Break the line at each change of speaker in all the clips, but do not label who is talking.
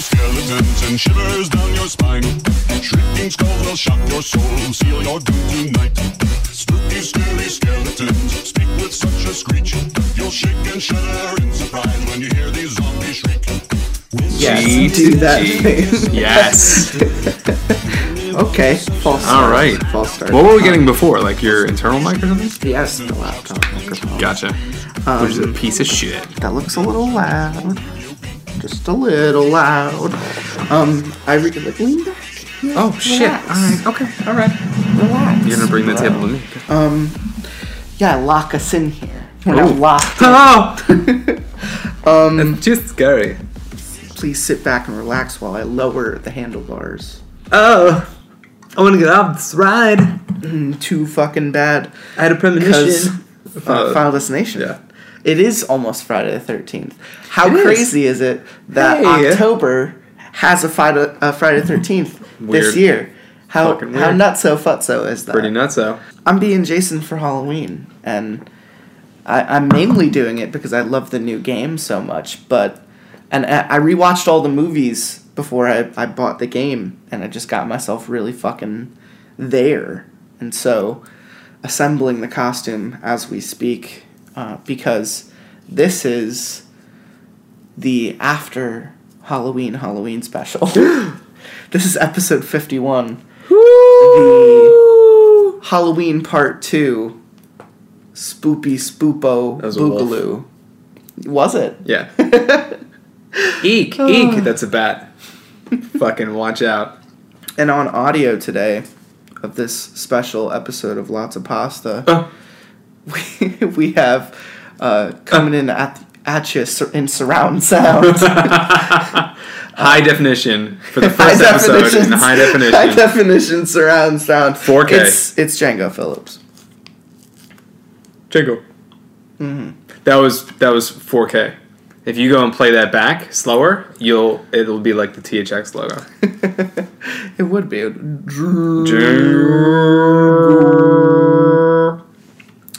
skeletons and shivers down your spine. Shrieking skulls will shock your soul, seal your doom tonight. Spooky, scary skeletons speak with such a screech. You'll shake and shudder in surprise when you hear these zombies shriek.
Yes,
Jeez,
do that thing.
Yes.
Okay, false start.
All right.
False start.
What were we getting before? Like your internal mic or something?
Yes, the laptop microphone.
Gotcha. Which is a um, piece of shit.
That looks a little loud. Just a little loud. Um, I re- like, lean back.
Oh shit. All right. Okay. All right.
Relax.
You're gonna bring the table to me.
Um, yeah, lock us in here. We're not
Ooh.
locked.
Oh. um. That's too scary.
Please sit back and relax while I lower the handlebars.
Oh. I want to get off this ride.
Mm, too fucking bad.
I had a
Because
premonition.
uh, Final Destination.
yeah.
It is almost Friday the Thirteenth. How
It is.
crazy is it that
Hey.
October has a Friday, a Friday Thirteenth this year? How
Fucking
how
weird.
nutso futso is that?
Pretty nuts though.
I'm being Jason for Halloween, and I, I'm mainly doing it because I love the new game so much. But and I I rewatched all the movies before I, I bought the game, and I just got myself really fucking there. And so, assembling the costume as we speak, uh, because this is the after Halloween Halloween special. this is episode fifty one. The Halloween Part Two, Spoopy Spoopo
was.
Boogaloo. Was it?
Yeah. eek, eek. That's a bat. Fucking watch out.
And on audio today of this special episode of Lots of Pasta,
Oh.
We, we have uh, coming in at, at you in surround sound.
High definition for the
high
first episode in high definition.
high definition surround sound.
4K.
It's, it's Django Phillips.
Jingle.
Mm-hmm.
That was that was 4K. If you go and play that back slower, you'll it'll be like the THX logo.
It would be.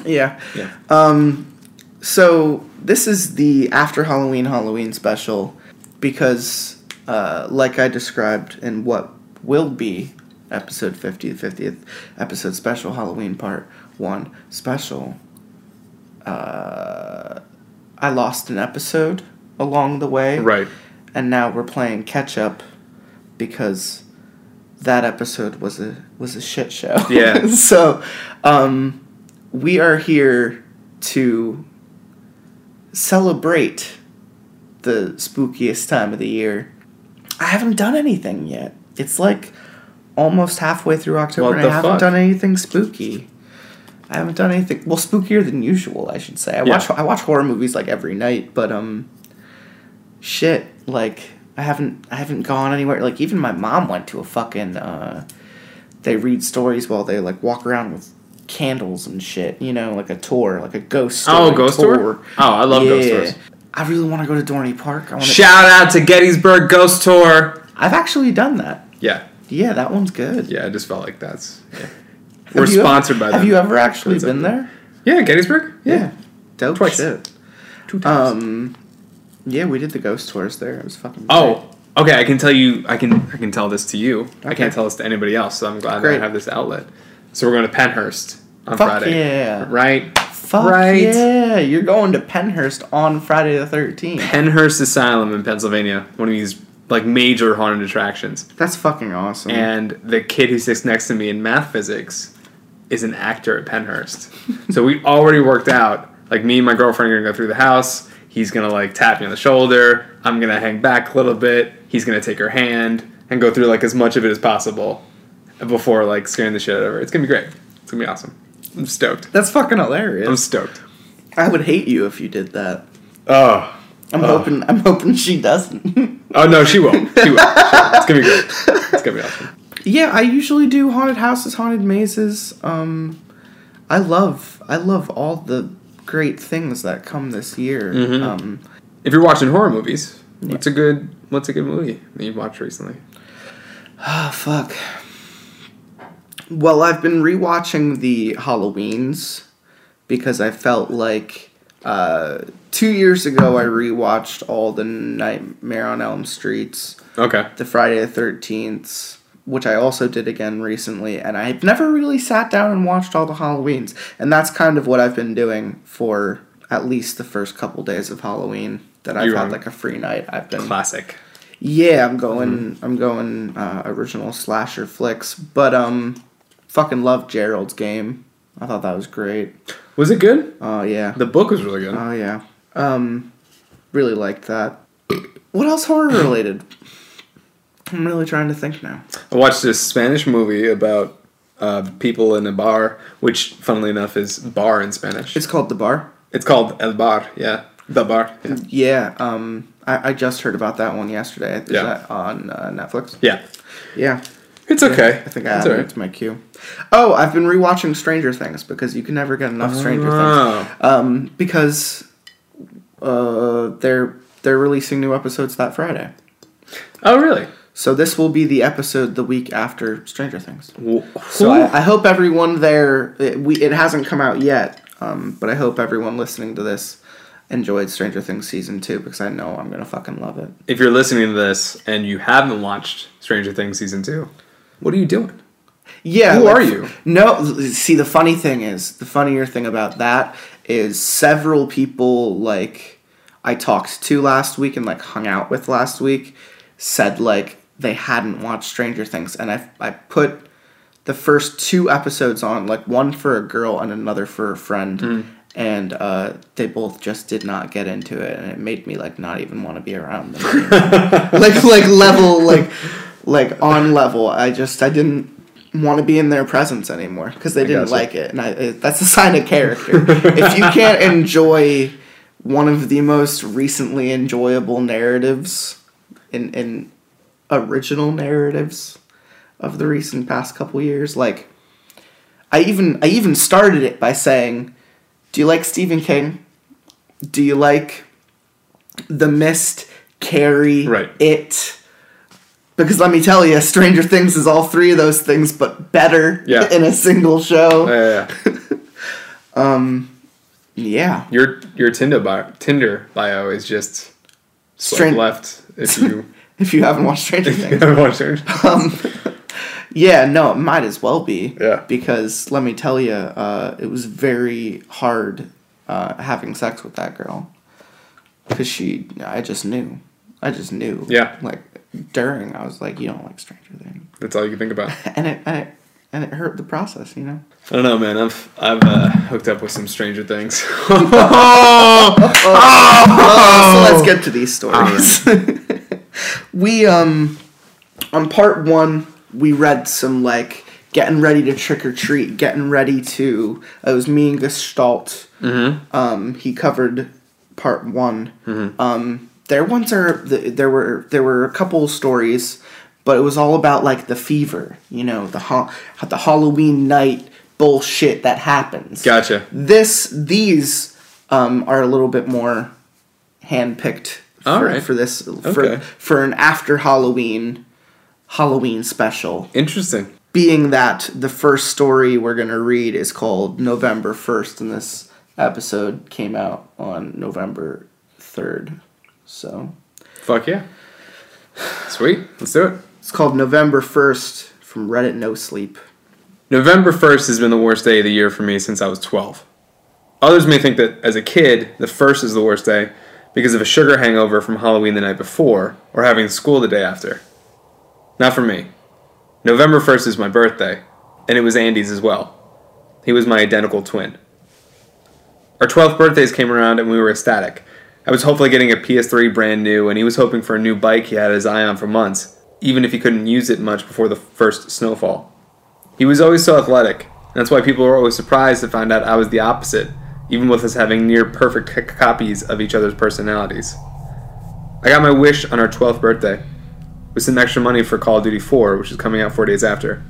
Yeah.
Yeah.
Um, so this is the after Halloween Halloween special because, uh, like I described in what will be episode 50, the 50th episode special Halloween part one special, uh, I lost an episode along the way.
Right.
And now we're playing catch up because that episode was a was a shit show.
Yeah.
so, um, we are here to celebrate the spookiest time of the year. I haven't done anything yet. It's like almost halfway through October
What
and I haven't
fuck?
done anything spooky. I haven't done anything well spookier than usual, I should say. I
Yeah.
watch I watch horror movies like every night, but um shit, like I haven't I haven't gone anywhere. Like even my mom went to a fucking uh they read stories while they like walk around with candles and shit, you know, like a tour, like a ghost tour.
Oh,
story
ghost tour? Oh, I love ghost tours.
I really want to go to Dorney Park. I want to
Shout out to Gettysburg Ghost Tour.
I've actually done that.
Yeah.
Yeah, that one's good.
Yeah, I just felt like that's yeah. We're
you ever-
sponsored by them.
Have you ever actually been
up
there?
Yeah, Gettysburg?
Yeah. Dope
Twice.
shit.
Two times.
Um, yeah, we did the ghost tours there. It was fucking.
Oh, okay. I can tell you. I can. I can tell this to you. I can't tell this to anybody else. So I'm glad
Great.
that I have this outlet. So we're going to Pennhurst on
Fuck
Friday.
yeah.
Right.
Fuck
right.
yeah! You're going to Pennhurst on Friday the Thirteenth.
Pennhurst Asylum in Pennsylvania. One of these like major haunted attractions.
That's fucking awesome.
And the kid who sits next to me in math physics is an actor at Pennhurst. so we already worked out. Like me and my girlfriend are gonna go through the house. He's gonna like tap me on the shoulder. I'm gonna hang back a little bit. He's gonna take her hand and go through like as much of it as possible before like scaring the shit out of her. It's gonna be great. It's gonna be awesome. I'm stoked.
That's fucking hilarious.
I'm stoked.
I would hate you if you did that.
Oh.
I'm
Oh.
hoping. I'm hoping she doesn't.
Oh no, she won't. She won't. It's gonna be great. It's gonna be awesome.
yeah, I usually do haunted houses, haunted mazes. Um, I love. I love all the great things that come this year.
Mhm.
Um,
If you're watching horror movies,
Yeah.
what's a good what's a good movie that you've watched recently?
Ah, fuck. Well, I've been rewatching the Halloweens because I felt like Uh, two years ago, I rewatched all the Nightmare on Elm Streets,
Okay.
the Friday the Thirteenth, which I also did again recently, and I've never really sat down and watched all the Halloweens, and that's kind of what I've been doing for at least the first couple days of Halloween that I've
You're
had like a free night. I've been
Classic.
yeah, I'm going. I'm going uh, original slasher flicks, but um, fucking love Gerald's game. I thought that was great.
Was it good?
Oh yeah.
The book was really good.
Oh yeah. Um, really liked that. What else horror related? I'm really trying to think now.
I watched this Spanish movie about uh, people in a bar, which, funnily enough, is bar in Spanish.
It's called The Bar.
It's called El Bar. Yeah, the bar. Yeah.
Yeah. Um, I, I just heard about that one yesterday. Is
Yeah.
that on uh, Netflix?
yeah.
Yeah.
It's okay.
I think I
it's
added it to my queue. Oh, I've been rewatching Stranger Things because you can never get enough Stranger Things.
Oh.
Um, because uh, they're they're releasing new episodes that Friday.
Oh, really?
So this will be the episode the week after Stranger Things. So I, I hope everyone there. It, we it hasn't come out yet, um, but I hope everyone listening to this enjoyed Stranger Things season two because I know I'm gonna fucking love it.
if you're listening to this and you haven't watched Stranger Things season two, what are you doing?
Yeah.
Who
like,
are you?
No, see the funny thing is the funnier thing about that is several people like I talked to last week and like hung out with last week said like they hadn't watched Stranger Things and I I put the first two episodes on like one for a girl and another for a friend
Hmm.
and uh, they both just did not get into it and it made me like not even want to be around them like like level like like on level. I just i didn't want to be in their presence anymore because they didn't like it and I, it, that's a sign of character. If you can't enjoy one of the most recently enjoyable narratives in in original narratives of the recent past couple years like i even i even started it by saying do you like stephen king? Do you like the mist carrie
Right.
it because let me tell you, Stranger Things is all three of those things, but better
Yeah.
in a single show.
Yeah, yeah, yeah.
yeah.
your your Tinder bio, Tinder bio is just
Stran-
left if you
If you haven't watched Stranger Things.
haven't watched Stranger Things.
Yeah, no, it might as well be.
Yeah.
Because let me tell you, uh, it was very hard uh, having sex with that girl. Because she, I just knew. I just knew.
Yeah.
Like, during, I was like, you don't like Stranger Things.
That's all you can think about.
And it, and it, and it hurt the process, you know?
I don't know, man. I've I've uh, hooked up with some Stranger Things.
Uh, so let's get to these stories. we um on part one we read some like getting ready to trick or treat, getting ready to. It was me and Gestalt. Mm-hmm. Um, he covered part one. Mm-hmm. Um, their ones are there were there were a couple stories, but it was all about like the fever, you know, the ha- the Halloween night bullshit that happens
gotcha.
this these um, are a little bit more handpicked for,
All right.
for this for,
Okay.
for an after Halloween Halloween special.
Interesting.
Being that the first story we're gonna read is called November first, and this episode came out on November third. So
Fuck yeah. Sweet. Let's do it.
it's called November first from Reddit No Sleep.
November 1st has been the worst day of the year for me since I was 12. Others may think that as a kid, the first is the worst day because of a sugar hangover from Halloween the night before or having school the day after. Not for me. November 1st is my birthday, and it was Andy's as well. He was my identical twin. Our 12th birthdays came around and we were ecstatic. I was hopefully getting a PS3 brand new, and he was hoping for a new bike he had his eye on for months, even if he couldn't use it much before the first snowfall. He was always so athletic. and That's why people were always surprised to find out I was the opposite, even with us having near perfect c- copies of each other's personalities. I got my wish on our 12th birthday, with some extra money for Call of Duty 4, which is coming out four days after.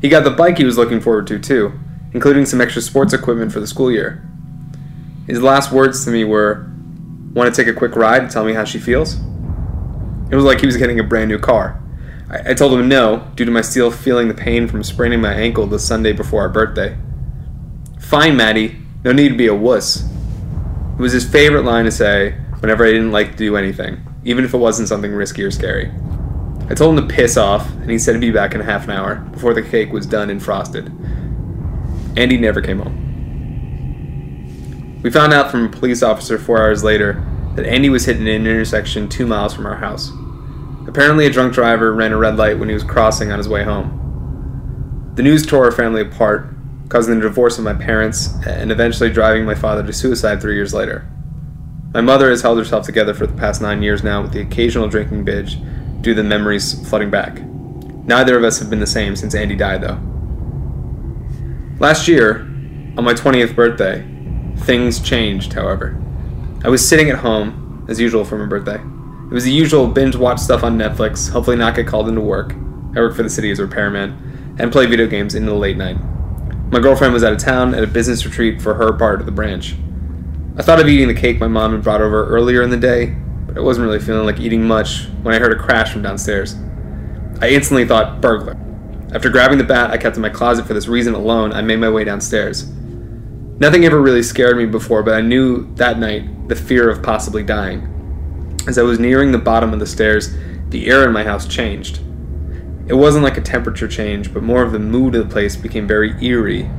He got the bike he was looking forward to, too, including some extra sports equipment for the school year. His last words to me were, Want to take a quick ride and tell me how she feels? It was like he was getting a brand new car. I, I told him no, due to my still feeling the pain from spraining my ankle the Sunday before our birthday. Fine, Maddie. No need to be a wuss. It was his favorite line to say whenever I didn't like to do anything, even if it wasn't something risky or scary. I told him to piss off, and he said he'd be back in half an hour before the cake was done and frosted. Andy never came home. We found out from a police officer four hours later that Andy was hit in an intersection two miles from our house. Apparently, a drunk driver ran a red light when he was crossing on his way home. The news tore our family apart, causing the divorce of my parents and eventually driving my father to suicide three years later. My mother has held herself together for the past nine years now with the occasional drinking binge due to the memories flooding back. Neither of us have been the same since Andy died, though. Last year, on my 20th birthday, things changed, however. I was sitting at home, as usual for my birthday. It was the usual binge watch stuff on Netflix, hopefully not get called into work. I work for the city as a repairman, and play video games into the late night. My girlfriend was out of town at a business retreat for her part of the branch. I thought of eating the cake my mom had brought over earlier in the day, but I wasn't really feeling like eating much when I heard a crash from downstairs. I instantly thought burglar. After grabbing the bat I kept in my closet for this reason alone, I made my way downstairs. Nothing ever really scared me before, but I knew that night the fear of possibly dying. As I was nearing the bottom of the stairs, the air in my house changed. It wasn't like a temperature change, but more of the mood of the place became very eerie,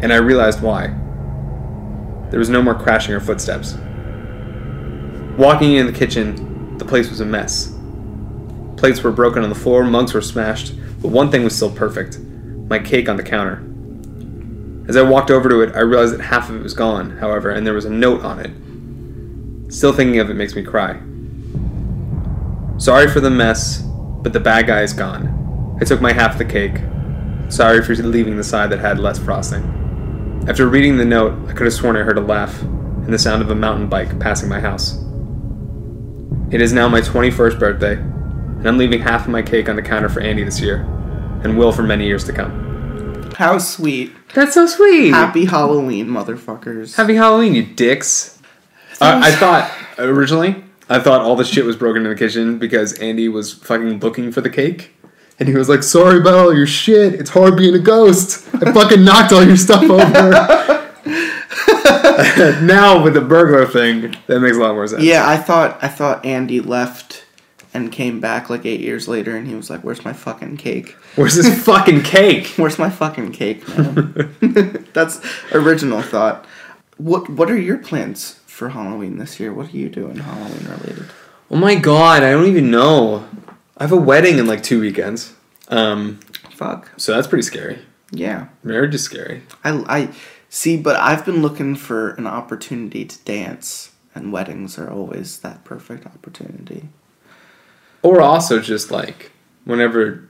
and I realized why. There was no more crashing or footsteps. Walking in the kitchen, the place was a mess. Plates were broken on the floor, mugs were smashed, but one thing was still perfect my cake on the counter. As I walked over to it, I realized that half of it was gone, however, and there was a note on it. Still thinking of it makes me cry. Sorry for the mess, but the bad guy is gone. I took my half of the cake. Sorry for leaving the side that had less frosting. After reading the note, I could have sworn I heard a laugh and the sound of a mountain bike passing my house. It is now my 21st birthday, and I'm leaving half of my cake on the counter for Andy this year, and will for many years to come.
How sweet.
That's so sweet.
Happy Halloween, motherfuckers.
Happy Halloween, you dicks. Uh, I thought originally, I thought all the shit was broken in the kitchen because Andy was fucking looking for the cake. And he was like, "Sorry about all your shit. It's hard being a ghost. I fucking knocked all your stuff over." now with the burglar thing, that makes a lot more sense.
yeah, I thought I thought Andy left and came back like eight years later, and he was like, "Where's my fucking cake?
Where's this fucking cake?
Where's my fucking cake, man?" That's original thought. What What are your plans for Halloween this year? What are you doing Halloween related?
Oh my god, I don't even know. I have a wedding in like two weekends. Um,
Fuck.
so that's pretty scary.
Yeah.
Marriage is scary.
I, I see, but I've been looking for an opportunity to dance, and weddings are always that perfect opportunity.
Or also just like whenever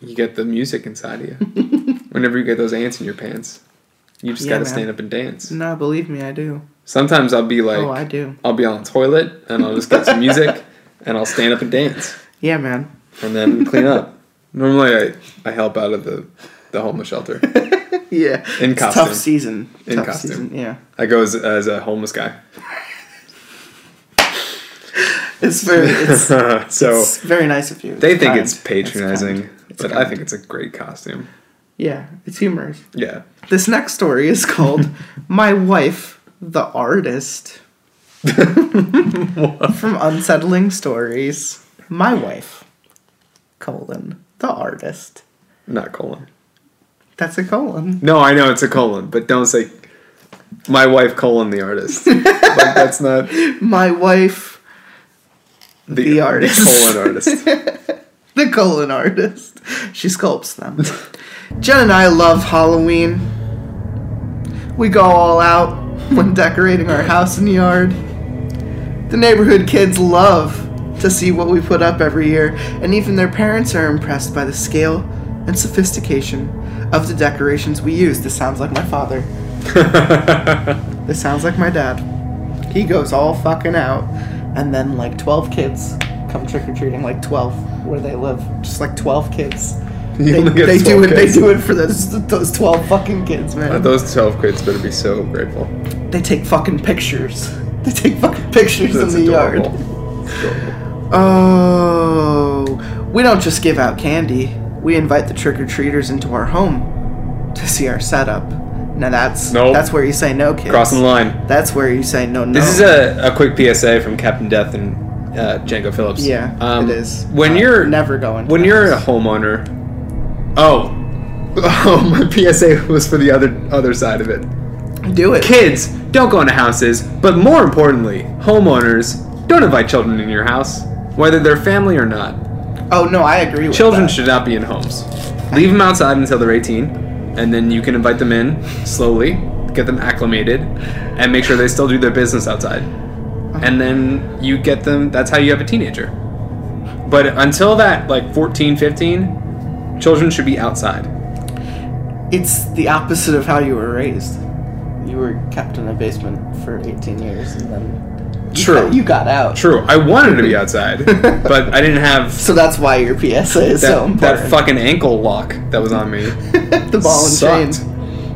you get the music inside of you. whenever you get those ants in your pants. You just
Yeah,
gotta
man.
stand up and dance.
No, believe me, I do.
Sometimes I'll be oh, like
oh, I do.
I'll be on the toilet and I'll just get some music and I'll stand up and dance.
Yeah, man.
And then clean up. Normally I, I help out of the, the homeless shelter.
Yeah.
In
It's
costume.
Tough season.
In
tough
costume.
season. Yeah.
I go as, as a homeless guy.
It's very. It's,
so
it's very nice of you.
they think
kind.
it's patronizing.
It's
but I think it's a great costume.
Yeah, it's humorous.
Yeah.
This next story is called "My Wife, the Artist." From Unsettling Stories. My wife, colon the artist.
Not colon.
That's a colon.
No, I know it's a colon, but don't say my wife colon the artist. like that's not
My wife,
the,
The artist.
colon artist.
the colon artist. She sculpts them. Jen and I love Halloween. We go all out when decorating our house and yard. The neighborhood kids love to see what we put up every year, and even their parents are impressed by the scale and sophistication of the decorations we use. This sounds like my father. This sounds like my dad. He goes all fucking out, and then like 12 kids come trick or treating, like 12 where they live. Just like 12 kids.
You
They, they do
12
it. They do it for those those 12 fucking kids, man.
Those twelve kids better be so grateful.
They take fucking pictures. They take fucking pictures
That's
in the
adorable.
yard. Oh, we don't just give out candy. We invite the trick or treaters into our home to see our setup Now that's
Nope.
that's where you say no, kids.
Crossing the line.
That's where you say no, no.
This is a, a quick PSA from Captain Death and uh, Django Phillips.
yeah,
Um,
it is.
When
Uh,
you're
never going.
when you're a homeowner. Oh, oh, my PSA was for the other other side of it.
do it.
Kids, don't go into houses, but more importantly, homeowners, don't invite children in your house, whether they're family or not.
Oh no, I agree. with
Children
that.
should not be in homes. Leave them outside until they're 18, and then you can invite them in slowly, get them acclimated, and make sure they still do their business outside. Uh-huh. And then you get them, that's how you have a teenager. But until that, like 14, 15, children should be outside.
It's the opposite of how you were raised. You were kept in a basement for 18 years, and then you
True.
got, you got out.
True, I wanted to be outside, but I didn't have
So that's why your PSA is
that,
so important.
that fucking ankle lock that was on me.
the ball and chain.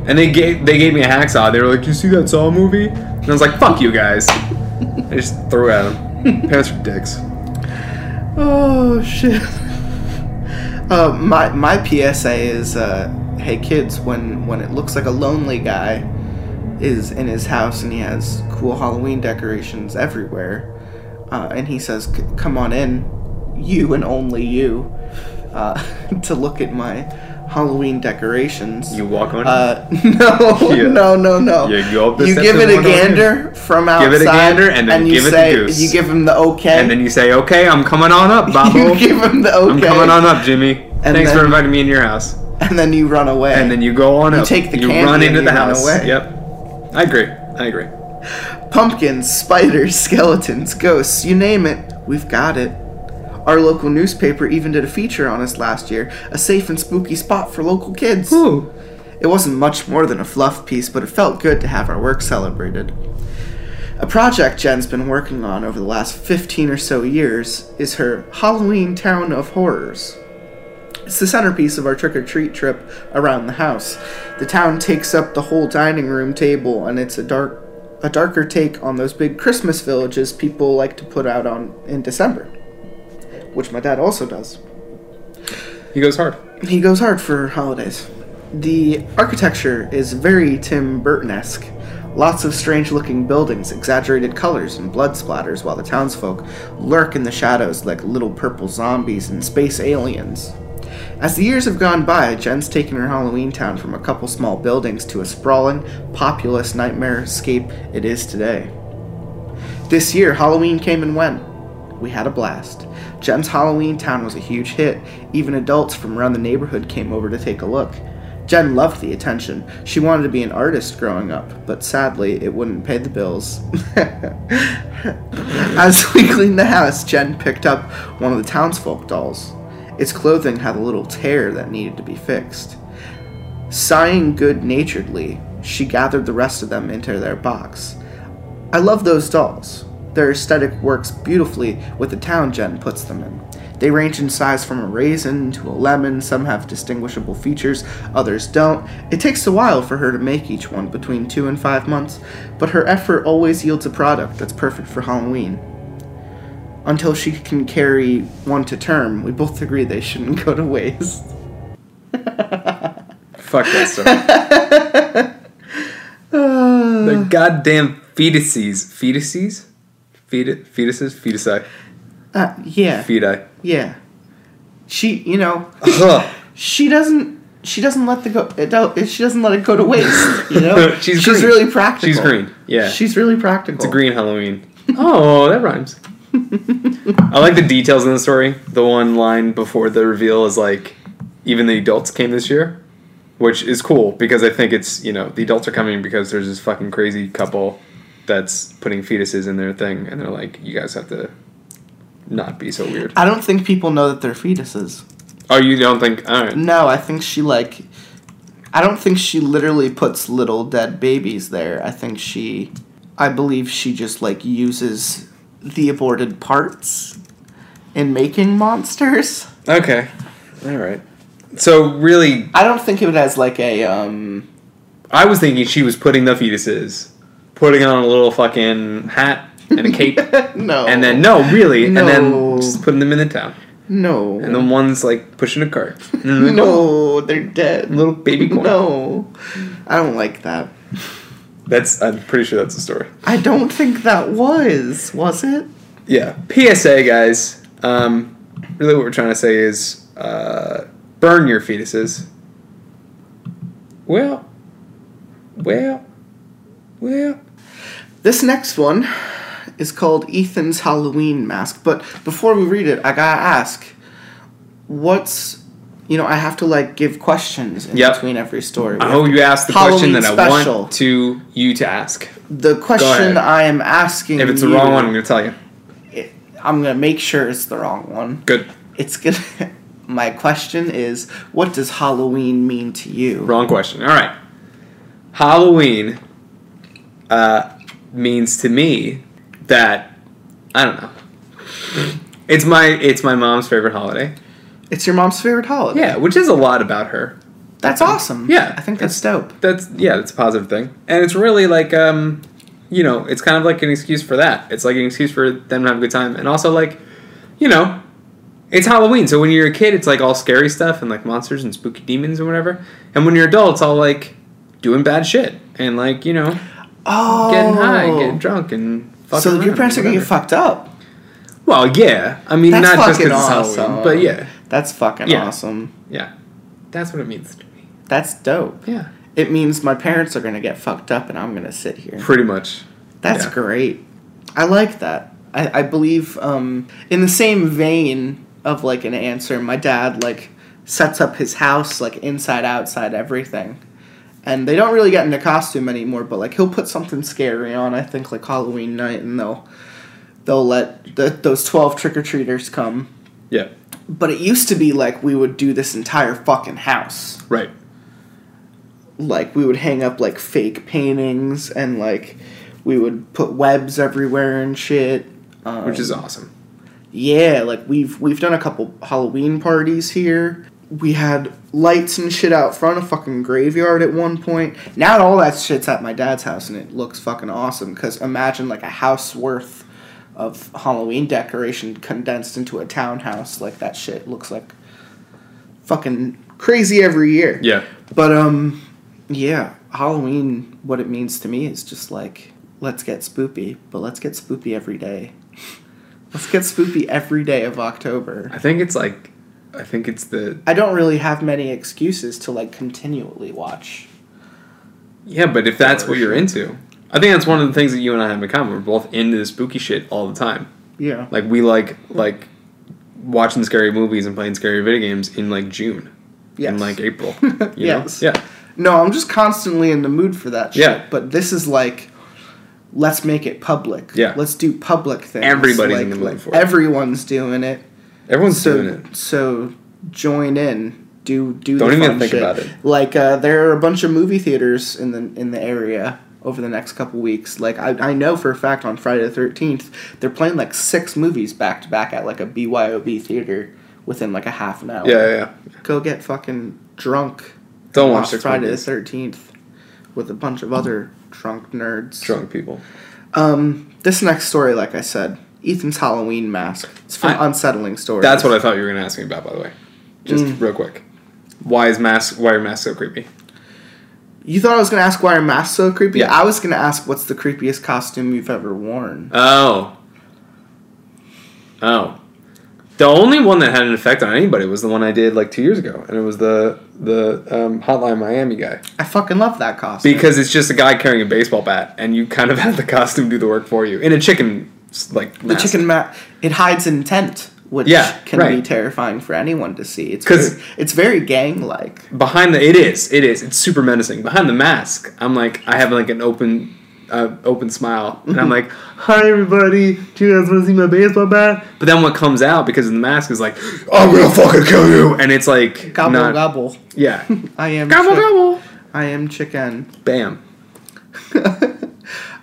And they gave they gave me a hacksaw. They were like, "You see that Saw movie?" And I was like, "Fuck you guys!" I just threw at them. Parents are dicks.
Oh shit. Uh, my my PSA is, uh, hey kids, when when it looks like a lonely guy is in his house and he has cool Halloween decorations everywhere, uh, and he says, "C- "Come on in, you and only you, uh, to look at my Halloween decorations."
You walk on.
Uh, no,
Yeah.
no, no, no.
You go up the
You give it a gander from outside.
Give it a gander and then
you
give it the
say,
goose.
You give him the okay.
and then you say, "Okay, I'm coming on up,
you give him the okay.
I'm coming on up, Jimmy.
And
Thanks for inviting me in your house."
And then you run away.
And then you go on
You
up.
take the
you run
and
into
you
the house.
away.
Yep. I agree. I agree.
Pumpkins, spiders, skeletons, ghosts, you name it, we've got it. Our local newspaper even did a feature on us last year, a safe and spooky spot for local kids.
Ooh.
It wasn't much more than a fluff piece, but it felt good to have our work celebrated. A project Jen's been working on over the last 15 or so years is her Halloween Town of Horrors. It's the centerpiece of our trick or treat trip around the house. The town takes up the whole dining room table, and it's a dark, a darker take on those big Christmas villages people like to put out on in December, which my dad also does.
He goes hard.
He goes hard for holidays. The architecture is very Tim Burton esque. Lots of strange looking buildings, exaggerated colors, and blood splatters, while the townsfolk lurk in the shadows like little purple zombies and space aliens. As the years have gone by, Jen's taken her Halloween town from a couple small buildings to a sprawling, populous nightmare escape it is today. This year, Halloween came and went. We had a blast. Jen's Halloween town was a huge hit. Even adults from around the neighborhood came over to take a look. Jen loved the attention. She wanted to be an artist growing up, but sadly, it wouldn't pay the bills. As we cleaned the house, Jen picked up one of the townsfolk dolls. Its clothing had a little tear that needed to be fixed. Sighing good naturedly, she gathered the rest of them into their box. I love those dolls. Their aesthetic works beautifully with the town Jen puts them in. They range in size from a raisin to a lemon, some have distinguishable features, others don't. It takes a while for her to make each one, between two and five months, but her effort always yields a product that's perfect for Halloween. Until she can carry one to term, we both agree they shouldn't go to waste.
Fuck that stuff. the goddamn fetuses. Fetuses? Feti- fetuses? Fetusi.
Uh, yeah,
Feti.
yeah. She, you know,
Ugh.
she doesn't she doesn't let the go it don't, she doesn't let it go to waste you know
She's
she's
green.
really practical
She's green. Yeah.
she's really practical
It's a green Halloween. Oh, that rhymes. I like the details in the story. The one line before the reveal is like, even the adults came this year, which is cool because I think it's, you know, the adults are coming because there's this fucking crazy couple that's putting fetuses in their thing and they're like, you guys have to not be so weird.
i don't think people know that they're fetuses
Oh, you don't think? All right.
no i think she like i don't think she literally puts little dead babies there i think she i believe she just like uses the aborted parts in making monsters
Okay. All right. So really,
i don't think of it as like a um
I was thinking she was putting the fetuses, putting on a little fucking hat and a cape.
no
And then no, really, and then just putting them in the town.
No.
and then one's like pushing a cart. Like,
no, they're dead.
Little baby corn.
No, I don't like that.
That's I'm pretty sure that's the story.
I don't think that was. Was it?
Yeah. PSA, guys. Um, really, what we're trying to say is uh, burn your fetuses. Well, well, well.
This next one is called Ethan's Halloween Mask. But before we read it, I gotta ask, what's you know I have to like give questions in
Yep.
between every story.
I hope you ask the
Halloween
question that I
special.
want to you to ask.
The question. I am asking.
If it's the
you-
wrong one, I'm going to tell you.
it- I'm gonna make sure it's the wrong one.
Good.
It's gonna. My question is, what does Halloween mean to you?
Wrong question. All right. Halloween uh, means to me that I don't know. It's my it's my mom's favorite holiday.
It's your mom's favorite holiday.
Yeah, which is a lot about her.
That's awesome.
Yeah,
I think that's dope.
That's yeah, that's a positive thing, and it's really like um, you know, it's kind of like an excuse for that. It's like an excuse for them to have a good time, and also like, you know, it's Halloween, so when you're a kid, it's like all scary stuff and like monsters and spooky demons and whatever, and when you're adult, it's all like doing bad shit and like you know,
Oh,
getting high, getting drunk, and fucking
So your parents are
and
gonna get fucked up.
Well, yeah, I mean,
That's
not just because it's. Halloween, but yeah,
That's fucking
Yeah.
awesome.
yeah, that's what it means to me.
That's dope.
Yeah,
It means my parents are gonna get fucked up and I'm gonna sit here.
pretty much.
That's
Yeah.
great. I like that. I, I believe um, in the same vein of like an answer, my dad like sets up his house like inside outside everything. And they don't really get into costume anymore, but like he'll put something scary on, I think like Halloween night and they'll they'll let the, those 12 trick or treaters come.
Yeah,
But it used to be like we would do this entire fucking house.
right.
like we would hang up like fake paintings and like we would put webs everywhere and shit um,
Which is awesome.
yeah like we've we've done a couple halloween parties here we had lights and shit out front of fucking graveyard at one point now all that shit's at my dad's house and it looks fucking awesome because imagine like a house worth of halloween decoration condensed into a townhouse like that shit looks like fucking crazy every year
Yeah.
but um, yeah, Halloween. What it means to me is just like let's get spoopy, but let's get spoopy every day. let's get spoopy every day of October.
I think it's like, I think it's the
I don't really have many excuses to like continually watch.
yeah, but if that's what you're into, I think that's one of the things that you and I have in common. We're both into spooky shit all the time.
Yeah,
Like we like like watching scary movies and playing scary video games in like June,
yes.
in like April. You
Yes.
know? Yeah.
no, I'm just constantly in the mood for that shit.
Yeah.
But this is like. Let's make it public.
Yeah.
Let's do public things.
Everybody's
like,
in the mood
like
for it.
Everyone's doing it.
Everyone's
so,
doing it.
So join in. Do do
Don't
the
even think
shit.
about it.
Like uh, there are a bunch of movie theaters in the in the area over the next couple weeks. Like I, I know for a fact on Friday the thirteenth they're playing like six movies back to back at like a BYOB theater within like a half an hour.
Yeah, yeah, yeah.
Go get fucking drunk.
Don't
watch Friday
movies.
the thirteenth with a bunch of other drunk nerds.
Drunk people.
Um, this next story, like I said, Ethan's Halloween mask. It's from
I-
Unsettling Stories.
That's what I thought you were gonna ask me about, by the way. Just
Mm.
real quick. Why is mask? Why are masks so creepy?
You thought I was gonna ask why are masks so creepy?
Yeah.
I was gonna ask what's the creepiest costume you've ever worn.
Oh. Oh. The only one that had an effect on anybody was the one I did like two years ago, and it was the the um, Hotline Miami guy.
I fucking love that costume.
Because it's just a guy carrying a baseball bat, and you kind of have the costume do the work for you in a chicken like
the chicken ma- it hides intent, which
Yeah,
can be terrifying for anyone to see. It's
'Cause-
very, it's very gang like.
behind the it is it is. It's super menacing. Behind the mask i'm like i have like an open uh, open smile. And i'm like hi everybody. Do you guys want to see my baseball bat? But then what comes out because of the mask is like i'm gonna fucking kill you. And it's like
Gobble
not,
gobble.
yeah.
I am
gobble
chick-
gobble.
I am chicken.
bam.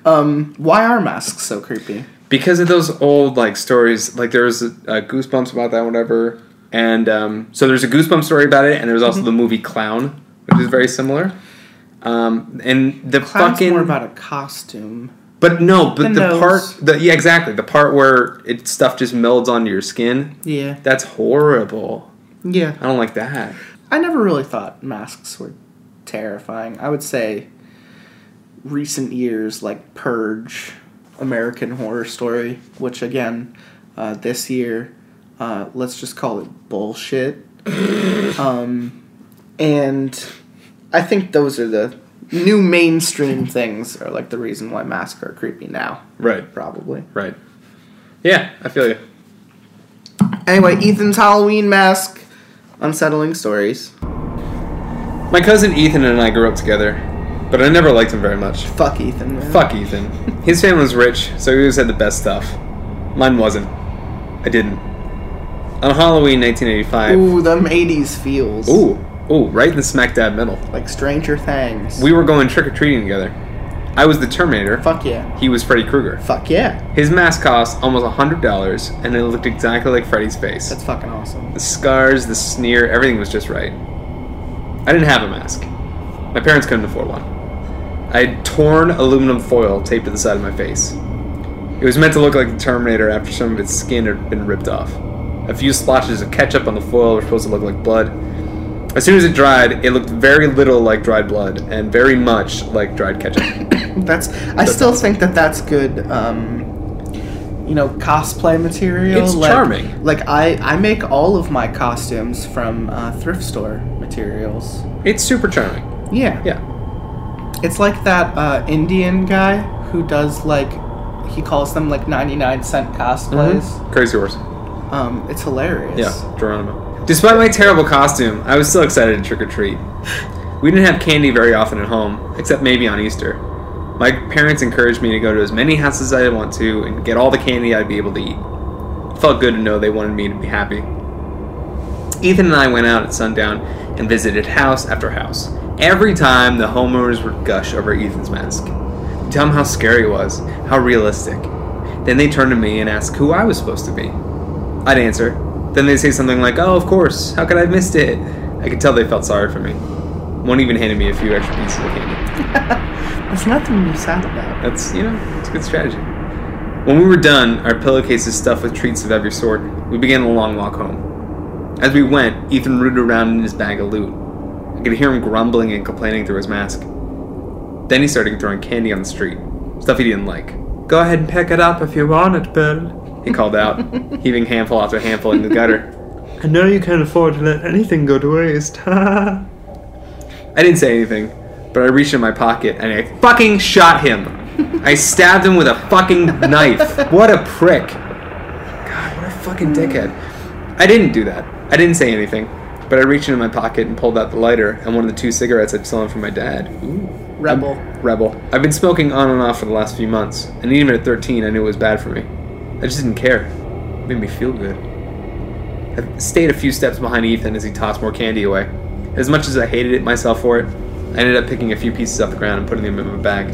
Um, why are masks so creepy?
Because of those old like stories like there's uh, goosebumps about that whatever and um, so there's a goosebump story about it and there's also the movie clown which is very similar um, and the
Clown's
fucking
more about a costume.
But no, but
The
the, part, the yeah, exactly, the part where it stuff just melds onto your skin.
Yeah.
That's horrible.
Yeah.
I don't like that.
I never really thought masks were terrifying. I would say recent years like Purge, American Horror Story, which again, uh, this year, uh, let's just call it bullshit. um, and I think those are the new mainstream things are like the reason why masks are creepy now,
Right,
probably.
right. Yeah, I feel you.
Anyway, Ethan's Halloween mask, unsettling stories.
My cousin Ethan and I grew up together, but I never liked him very much.
Fuck Ethan. Man.
Fuck Ethan. His family was rich, so he always had the best stuff. Mine wasn't. I didn't. On Halloween 1985.
Ooh, them 80s feels.
Ooh, ooh, right in the smack dab middle.
Like Stranger Things.
We were going trick or treating together. I was the Terminator.
Fuck yeah.
He was Freddy Krueger.
Fuck yeah.
His mask cost almost hundred dollars, and it looked exactly like Freddy's face.
That's fucking awesome.
The scars, the sneer, everything was just right. I didn't have a mask. My parents couldn't afford one. I had torn aluminum foil taped to the side of my face. It was meant to look like the Terminator after some of its skin had been ripped off. A few splotches of ketchup on the foil were supposed to look like blood. As soon as it dried, it looked very little like dried blood and very much like dried ketchup.
That's. I still think that that's good. Um, you know, cosplay material.
It's
like,
charming.
Like I, I make all of my costumes from uh, thrift store materials.
it's super charming.
Yeah.
Yeah.
It's like that uh, Indian guy who does like, he calls them like ninety nine cent cosplays.
Crazy horse.
Um, it's hilarious.
Yeah, Geronimo. Despite my terrible costume, I was still excited to trick or treat. We didn't have candy very often at home, except maybe on Easter. My parents encouraged me to go to as many houses as I want to and get all the candy I'd be able to eat. It felt good to know they wanted me to be happy. Ethan and I went out at sundown and visited house after house. Every time the homeowners would gush over Ethan's mask. Tell them how scary it was, how realistic. Then they turn to me and ask who I was supposed to be. I'd answer. Then they'd say something like, Oh, of course, how could I have missed it? I could tell they felt sorry for me. One even handed me a few extra pieces of candy.
That's nothing to be sad about.
That's, you know, it's a good strategy. When we were done, our pillowcases stuffed with treats of every sort, we began the long walk home. As we went, Ethan rooted around in his bag of loot. I could hear him grumbling and complaining through his mask. Then he started throwing candy on the street, stuff he didn't like. Go ahead and pick it up if you want it, Bill, he called out, heaving handful after handful in the gutter. I know you can't afford to let anything go to waste. I didn't say anything, but I reached in my pocket and I fucking shot him. I stabbed him with a fucking knife. What a prick. God, what a fucking dickhead. I didn't do that. I didn't say anything, but I reached into my pocket and pulled out the lighter and one of the two cigarettes I'd stolen from my dad. Ooh.
Rebel.
Rebel. I've been smoking on and off for the last few months, and even at 13, I knew it was bad for me. I just didn't care. It made me feel good. I stayed a few steps behind Ethan as he tossed more candy away. As much as I hated it myself for it, I ended up picking a few pieces off the ground and putting them in my bag.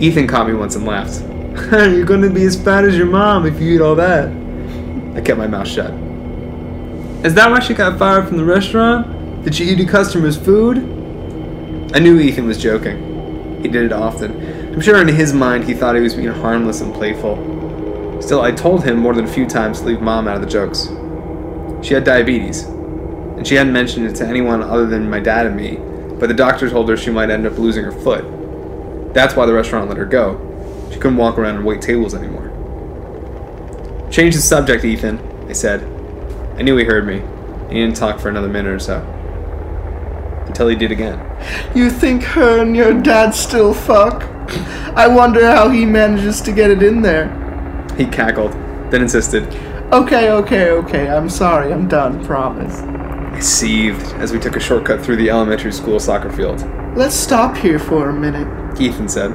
Ethan caught me once and laughed. You're gonna be as fat as your mom if you eat all that. I kept my mouth shut. Is that why she got fired from the restaurant? Did she eat your customers' food? I knew Ethan was joking. He did it often. I'm sure in his mind he thought he was being harmless and playful. Still, I told him more than a few times to leave mom out of the jokes. She had diabetes, and she hadn't mentioned it to anyone other than my dad and me, but the doctor told her she might end up losing her foot. That's why the restaurant let her go. She couldn't walk around and wait tables anymore. Change the subject, Ethan, I said. I knew he heard me. He didn't talk for another minute or so. Until he did again.
You think her and your dad still fuck? I wonder how he manages to get it in there.
He cackled, then insisted.
Okay, okay, okay. I'm sorry. I'm done. Promise.
I seethed as we took a shortcut through the elementary school soccer field.
Let's stop here for a minute.
Ethan said.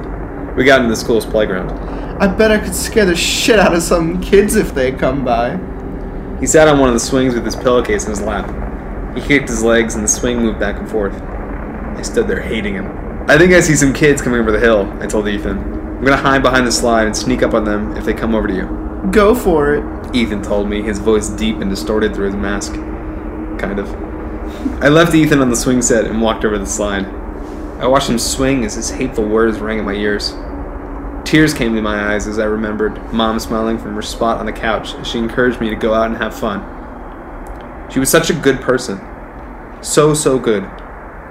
We got into the school's playground.
I bet I could scare the shit out of some kids if they come by.
He sat on one of the swings with his pillowcase in his lap. He kicked his legs and the swing moved back and forth. I stood there hating him. I think I see some kids coming over the hill, I told Ethan. I'm gonna hide behind the slide and sneak up on them if they come over to you.
Go for it.
Ethan told me, his voice deep and distorted through his mask. Kind of. I left Ethan on the swing set and walked over the slide. I watched him swing as his hateful words rang in my ears. Tears came to my eyes as I remembered Mom smiling from her spot on the couch as she encouraged me to go out and have fun. She was such a good person. So, so good.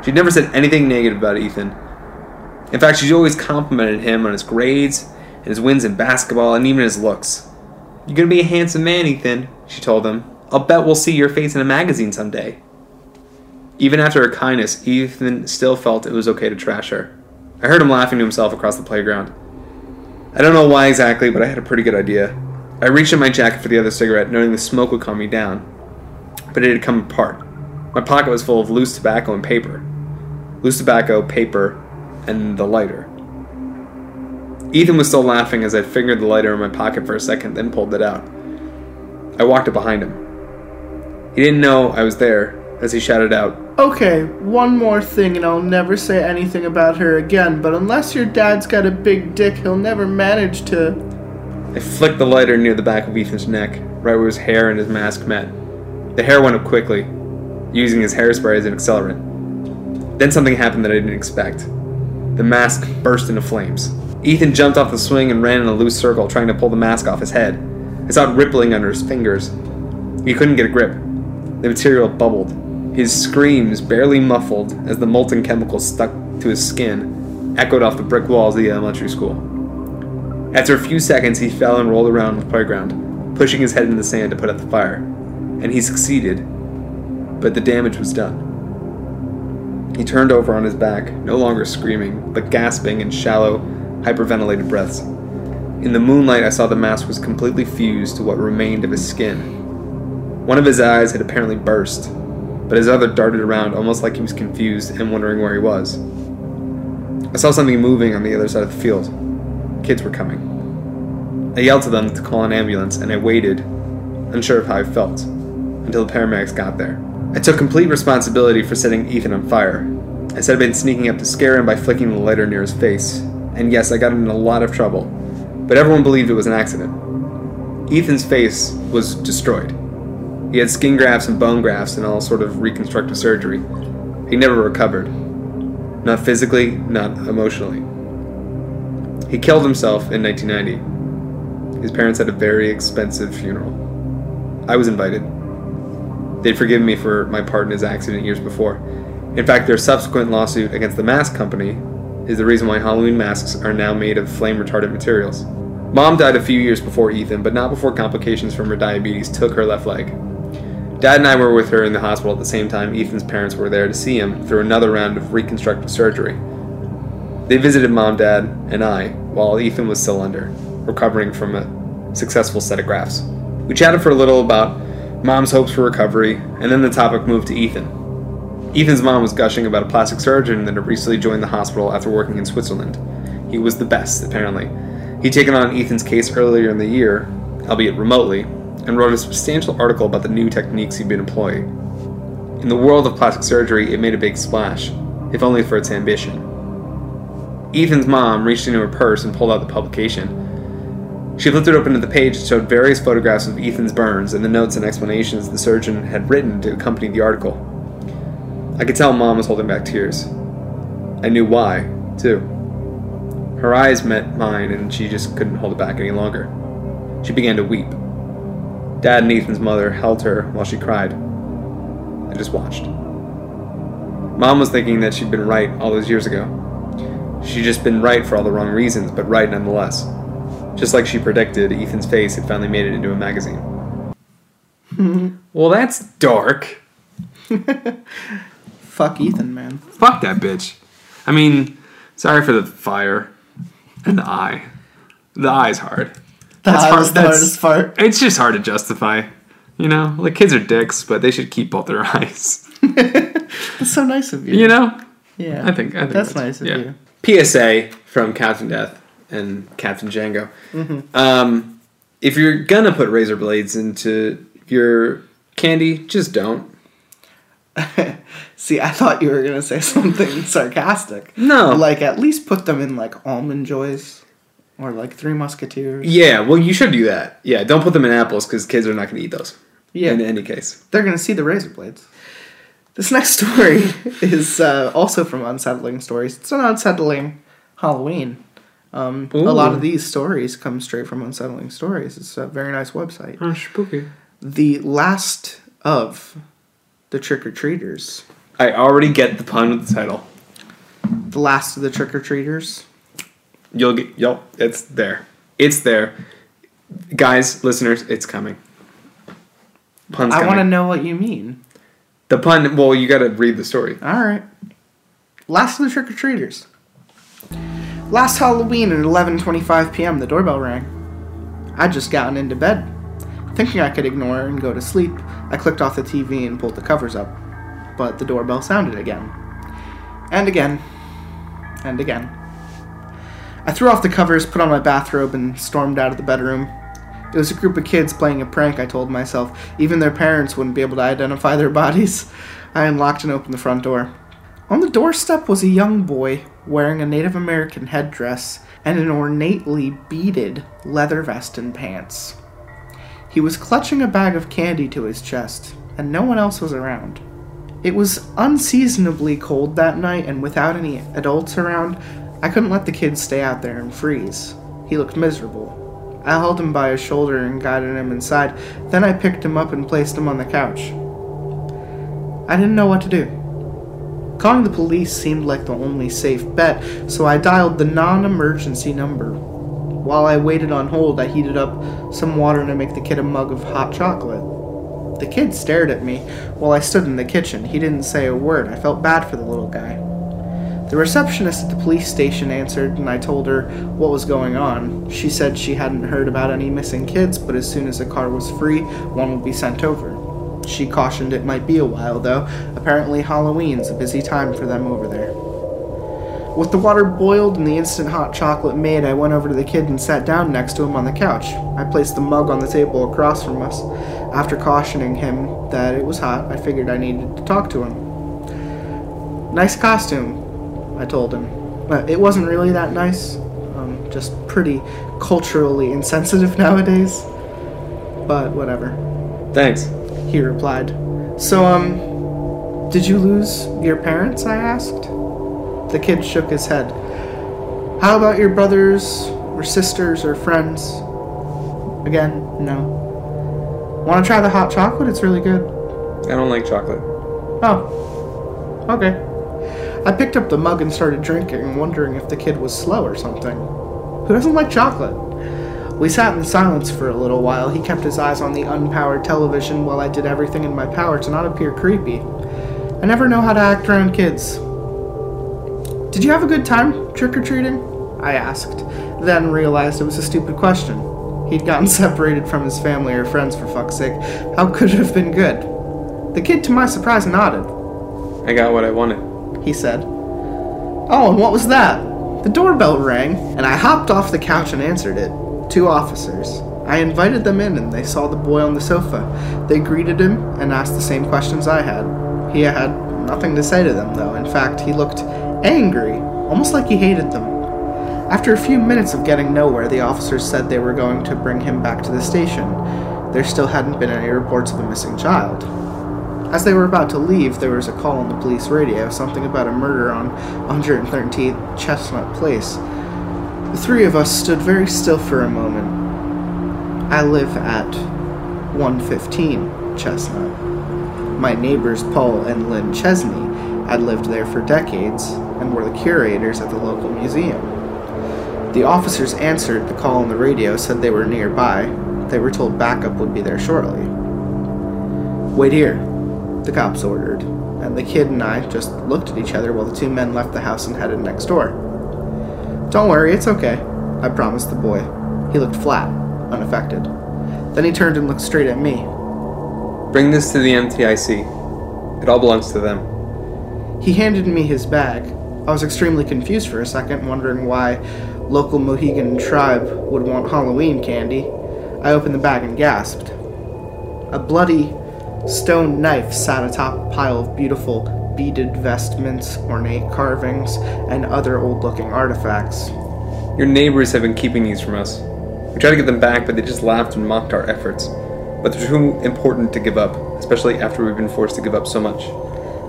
She'd never said anything negative about Ethan. In fact, she's always complimented him on his grades and his wins in basketball and even his looks. You're gonna be a handsome man, Ethan, she told him. I'll bet we'll see your face in a magazine someday. Even after her kindness, Ethan still felt it was okay to trash her. I heard him laughing to himself across the playground. I don't know why exactly, but I had a pretty good idea. I reached in my jacket for the other cigarette, knowing the smoke would calm me down. But it had come apart. My pocket was full of loose tobacco and paper. Loose tobacco, paper, and the lighter. Ethan was still laughing as I fingered the lighter in my pocket for a second, then pulled it out. I walked up behind him. He didn't know I was there as he shouted out,
Okay, one more thing, and I'll never say anything about her again, but unless your dad's got a big dick, he'll never manage to.
I flicked the lighter near the back of Ethan's neck, right where his hair and his mask met. The hair went up quickly, using his hairspray as an accelerant. Then something happened that I didn't expect. The mask burst into flames. Ethan jumped off the swing and ran in a loose circle, trying to pull the mask off his head. I saw it rippling under his fingers. He couldn't get a grip. The material bubbled. His screams, barely muffled as the molten chemicals stuck to his skin, echoed off the brick walls of the elementary school. After a few seconds, he fell and rolled around the playground, pushing his head in the sand to put out the fire. And he succeeded, but the damage was done. He turned over on his back, no longer screaming, but gasping in shallow, hyperventilated breaths. In the moonlight, I saw the mask was completely fused to what remained of his skin. One of his eyes had apparently burst, but his other darted around almost like he was confused and wondering where he was. I saw something moving on the other side of the field. Kids were coming. I yelled to them to call an ambulance, and I waited, unsure of how I felt, until the paramedics got there. I took complete responsibility for setting Ethan on fire. I said I'd been sneaking up to scare him by flicking the lighter near his face, and yes, I got him in a lot of trouble, but everyone believed it was an accident. Ethan's face was destroyed. He had skin grafts and bone grafts and all sort of reconstructive surgery. He never recovered. Not physically, not emotionally. He killed himself in 1990. His parents had a very expensive funeral. I was invited. They'd forgiven me for my part in his accident years before. In fact, their subsequent lawsuit against the mask company is the reason why Halloween masks are now made of flame retardant materials. Mom died a few years before Ethan, but not before complications from her diabetes took her left leg. Dad and I were with her in the hospital at the same time Ethan's parents were there to see him through another round of reconstructive surgery. They visited mom, dad, and I while Ethan was still under, recovering from a successful set of grafts. We chatted for a little about mom's hopes for recovery, and then the topic moved to Ethan. Ethan's mom was gushing about a plastic surgeon that had recently joined the hospital after working in Switzerland. He was the best, apparently. He'd taken on Ethan's case earlier in the year, albeit remotely, and wrote a substantial article about the new techniques he'd been employing. In the world of plastic surgery, it made a big splash, if only for its ambition. Ethan's mom reached into her purse and pulled out the publication. She flipped it open to the page that showed various photographs of Ethan's burns and the notes and explanations the surgeon had written to accompany the article. I could tell mom was holding back tears. I knew why, too. Her eyes met mine and she just couldn't hold it back any longer. She began to weep. Dad and Ethan's mother held her while she cried. I just watched. Mom was thinking that she'd been right all those years ago. She'd just been right for all the wrong reasons, but right nonetheless. Just like she predicted, Ethan's face had finally made it into a magazine. well, that's dark.
Fuck Ethan, man.
Fuck that bitch. I mean, sorry for the fire and the eye. The eye's hard.
That's
hard-
hard, the
that's-
hardest part.
It's just hard to justify. You know, like kids are dicks, but they should keep both their eyes.
That's so nice of you.
You know,
Yeah.
I think I think
That's nice of you.
PSA from Captain Death and Captain Django.
Mm-hmm.
Um, if you're gonna put razor blades into your candy, just don't.
See, I thought you were gonna say something sarcastic.
No.
Like at least put them in like almond joys, or like Three Musketeers.
Yeah, well, you should do that. Yeah, don't put them in apples because kids are not gonna eat those.
Yeah.
In any case.
They're gonna see the razor blades. This next story is uh, also from Unsettling Stories. It's an unsettling Halloween. Um, a lot of these stories come straight from Unsettling Stories. It's a very nice website.
Oh, spooky.
The last of the trick or treaters.
I already get the pun with the title.
The last of the trick or treaters.
You'll get. You'll. It's there. It's there. Guys, listeners, it's coming. Pun's
I want to know what you mean.
The pun. Well, you got to read the story.
All right. Last of the trick or treaters. Last Halloween at 11:25 p.m. the doorbell rang. I'd just gotten into bed. Thinking I could ignore and go to sleep, I clicked off the TV and pulled the covers up. But the doorbell sounded again. And again. And again. I threw off the covers, put on my bathrobe, and stormed out of the bedroom. It was a group of kids playing a prank, I told myself. Even their parents wouldn't be able to identify their bodies. I unlocked and opened the front door. On the doorstep was a young boy wearing a Native American headdress and an ornately beaded leather vest and pants. He was clutching a bag of candy to his chest, and no one else was around. It was unseasonably cold that night, and without any adults around, I couldn't let the kid stay out there and freeze. He looked miserable. I held him by his shoulder and guided him inside. Then I picked him up and placed him on the couch. I didn't know what to do. Calling the police seemed like the only safe bet, so I dialed the non emergency number. While I waited on hold, I heated up some water to make the kid a mug of hot chocolate. The kid stared at me while I stood in the kitchen. He didn't say a word. I felt bad for the little guy. The receptionist at the police station answered, and I told her what was going on. She said she hadn't heard about any missing kids, but as soon as a car was free, one would be sent over. She cautioned it might be a while, though. Apparently, Halloween's a busy time for them over there. With the water boiled and the instant hot chocolate made, I went over to the kid and sat down next to him on the couch. I placed the mug on the table across from us. After cautioning him that it was hot, I figured I needed to talk to him. Nice costume, I told him. But it wasn't really that nice. Um, just pretty culturally insensitive nowadays. But whatever
Thanks.
he replied. So, um, did you lose your parents? I asked. The kid shook his head. How about your brothers, or sisters, or friends? Again, no. Want to try the hot chocolate? It's really good.
I don't like chocolate.
Oh, okay. I picked up the mug and started drinking, wondering if the kid was slow or something. Who doesn't like chocolate? We sat in silence for a little while. He kept his eyes on the unpowered television while I did everything in my power to not appear creepy. I never know how to act around kids. Did you have a good time trick or treating? I asked, then realized it was a stupid question. He'd gotten separated from his family or friends for fuck's sake. How could it have been good? The kid, to my surprise, nodded.
I got what I wanted.
He said. Oh, and what was that? The doorbell rang, and I hopped off the couch and answered it. Two officers. I invited them in, and they saw the boy on the sofa. They greeted him and asked the same questions I had. He had nothing to say to them, though. In fact, he looked angry, almost like he hated them. After a few minutes of getting nowhere, the officers said they were going to bring him back to the station. There still hadn't been any reports of a missing child. As they were about to leave, there was a call on the police radio, something about a murder on 113th Chestnut Place. The three of us stood very still for a moment. I live at 115 Chestnut. My neighbors Paul and Lynn Chesney had lived there for decades and were the curators at the local museum. The officers answered the call on the radio, said they were nearby. They were told backup would be there shortly. Wait here, the cops ordered, and the kid and I just looked at each other while the two men left the house and headed next door. Don't worry, it's okay, I promised the boy. He looked flat, unaffected. Then he turned and looked straight at me.
Bring this to the MTIC. It all belongs to them.
He handed me his bag. I was extremely confused for a second, wondering why local Mohegan tribe would want Halloween candy. I opened the bag and gasped. A bloody stone knife sat atop a pile of beautiful beaded vestments, ornate carvings, and other old looking artifacts.
Your neighbors have been keeping these from us. We tried to get them back, but they just laughed and mocked our efforts. But they're too important to give up, especially after we've been forced to give up so much.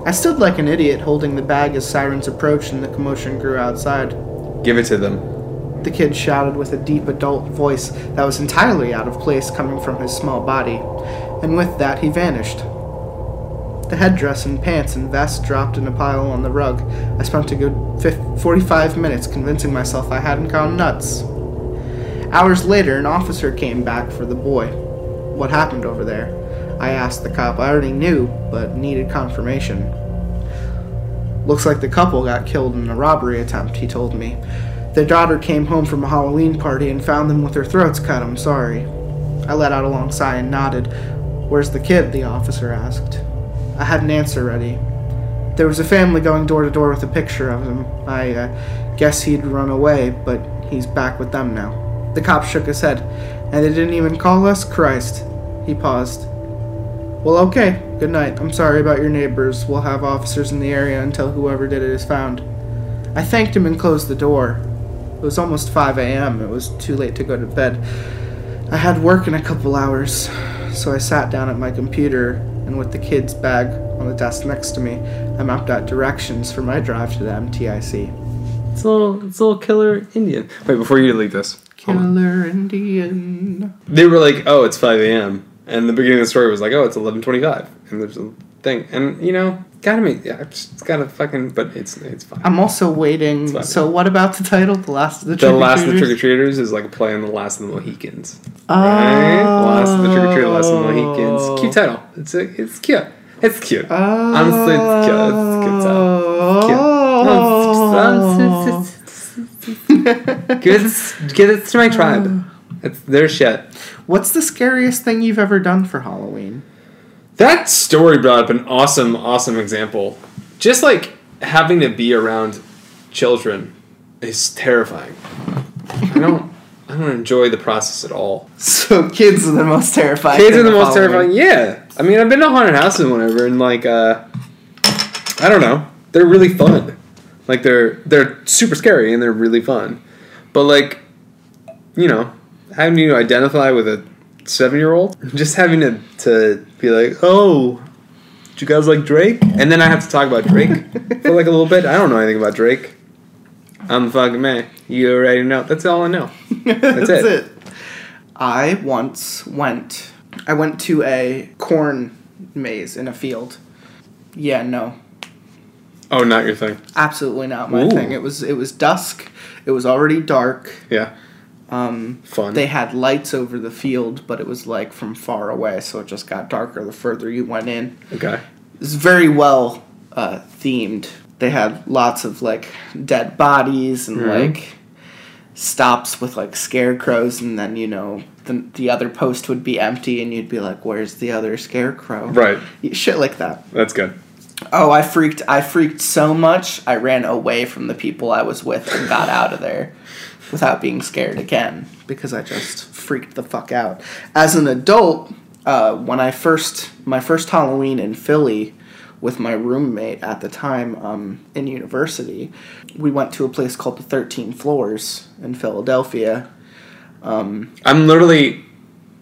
I stood like an idiot holding the bag as sirens approached and the commotion grew outside.
Give it to them.
the kid shouted with a deep adult voice that was entirely out of place coming from his small body, and with that he vanished. The headdress and pants and vest dropped in a pile on the rug. I spent a good fif- 45 minutes convincing myself I hadn't gone nuts. Hours later, an officer came back for the boy. What happened over there? I asked the cop. I already knew, but needed confirmation. Looks like the couple got killed in a robbery attempt, he told me. Their daughter came home from a Halloween party and found them with their throats cut. I'm sorry. I let out a long sigh and nodded. Where's the kid? the officer asked. I had an answer ready. There was a family going door to door with a picture of him. I uh, guess he'd run away, but he's back with them now. The cop shook his head. And they didn't even call us? Christ. He paused. Well, okay. Good night. I'm sorry about your neighbors. We'll have officers in the area until whoever did it is found. I thanked him and closed the door. It was almost 5 a.m. It was too late to go to bed. I had work in a couple hours, so I sat down at my computer and with the kid's bag on the desk next to me, I mapped out directions for my drive to the MTIC.
It's a little, it's a little killer Indian. Wait, before you delete this.
Killer Indian.
They were like, "Oh, it's 5 a.m." And the beginning of the story was like, "Oh, it's 11:25," and there's a thing, and you know, gotta make, yeah, it's gotta fucking, but it's it's fine.
I'm also waiting. So, what about the title? The Last of the
the last of the trick or treaters is like a play on the last of the Mohicans.
Oh.
Right? Last of the trick or treater, last of the Mohicans. Oh. Cute title. It's a, it's cute. It's cute. Oh. Honestly, it's cute. It's a cute title. Cute. It's just- Give it, give it to my tribe. It's their shit.
What's the scariest thing you've ever done for Halloween?
That story brought up an awesome, awesome example. Just like having to be around children is terrifying. I don't, I don't enjoy the process at all.
So, kids are the most terrifying.
Kids are the most terrifying. Yeah, I mean, I've been to haunted houses and whatever, and like, uh, I don't know, they're really fun. Like they're they're super scary and they're really fun, but like, you know, having to identify with a seven year old, just having to to be like, oh, do you guys like Drake? And then I have to talk about Drake for like a little bit. I don't know anything about Drake. I'm the fucking man. You already know. That's all I know.
That's,
it.
it. I once went. I went to a corn maze in a field. Yeah, no,
Oh, not your thing.
absolutely not my
Ooh.
thing. It was it was dusk. It was already dark.
Yeah,
Um,
fun.
they had lights over the field, but it was like from far away, so it just got darker the further you went in.
okay.
It was very well uh, themed. They had lots of like dead bodies and
Mhm.
like stops with like scarecrows, and then you know the the other post would be empty, and you'd be like, "Where's the other scarecrow?"
Right.
Shit like that.
That's good.
Oh, I freaked! I freaked so much. I ran away from the people I was with and got out of there without being scared again because I just freaked the fuck out. As an adult, uh, when I first my first Halloween in Philly with my roommate at the time um, in university, we went to a place called the Thirteen Floors in Philadelphia. Um,
I'm literally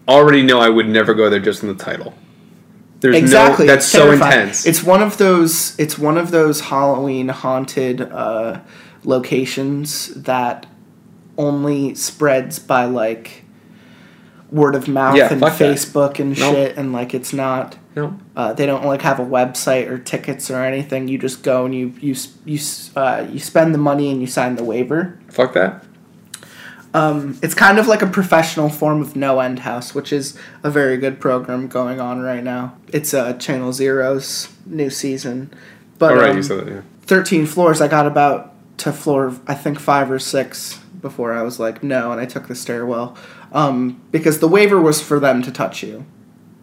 already know I would never go there just in the title. There's
exactly
no that's so intense.
it's one of those it's one of those halloween haunted uh, locations that only spreads by like word of mouth
Yeah,
and
fuck that.
facebook and
Nope.
shit and like it's not
no.
uh, they don't like have a website or tickets or anything you just go and you you you uh, you spend the money and you sign the waiver
Fuck that.
um, it's kind of like a professional form of No End House, which is a very good program going on right now. It's uh, Channel Zero's new season. But
All right,
um,
you said that. Yeah.
13 floors, I got about to floor, I think, five or six before I was like, no, and I took the stairwell. Um, because the waiver was for them to touch you.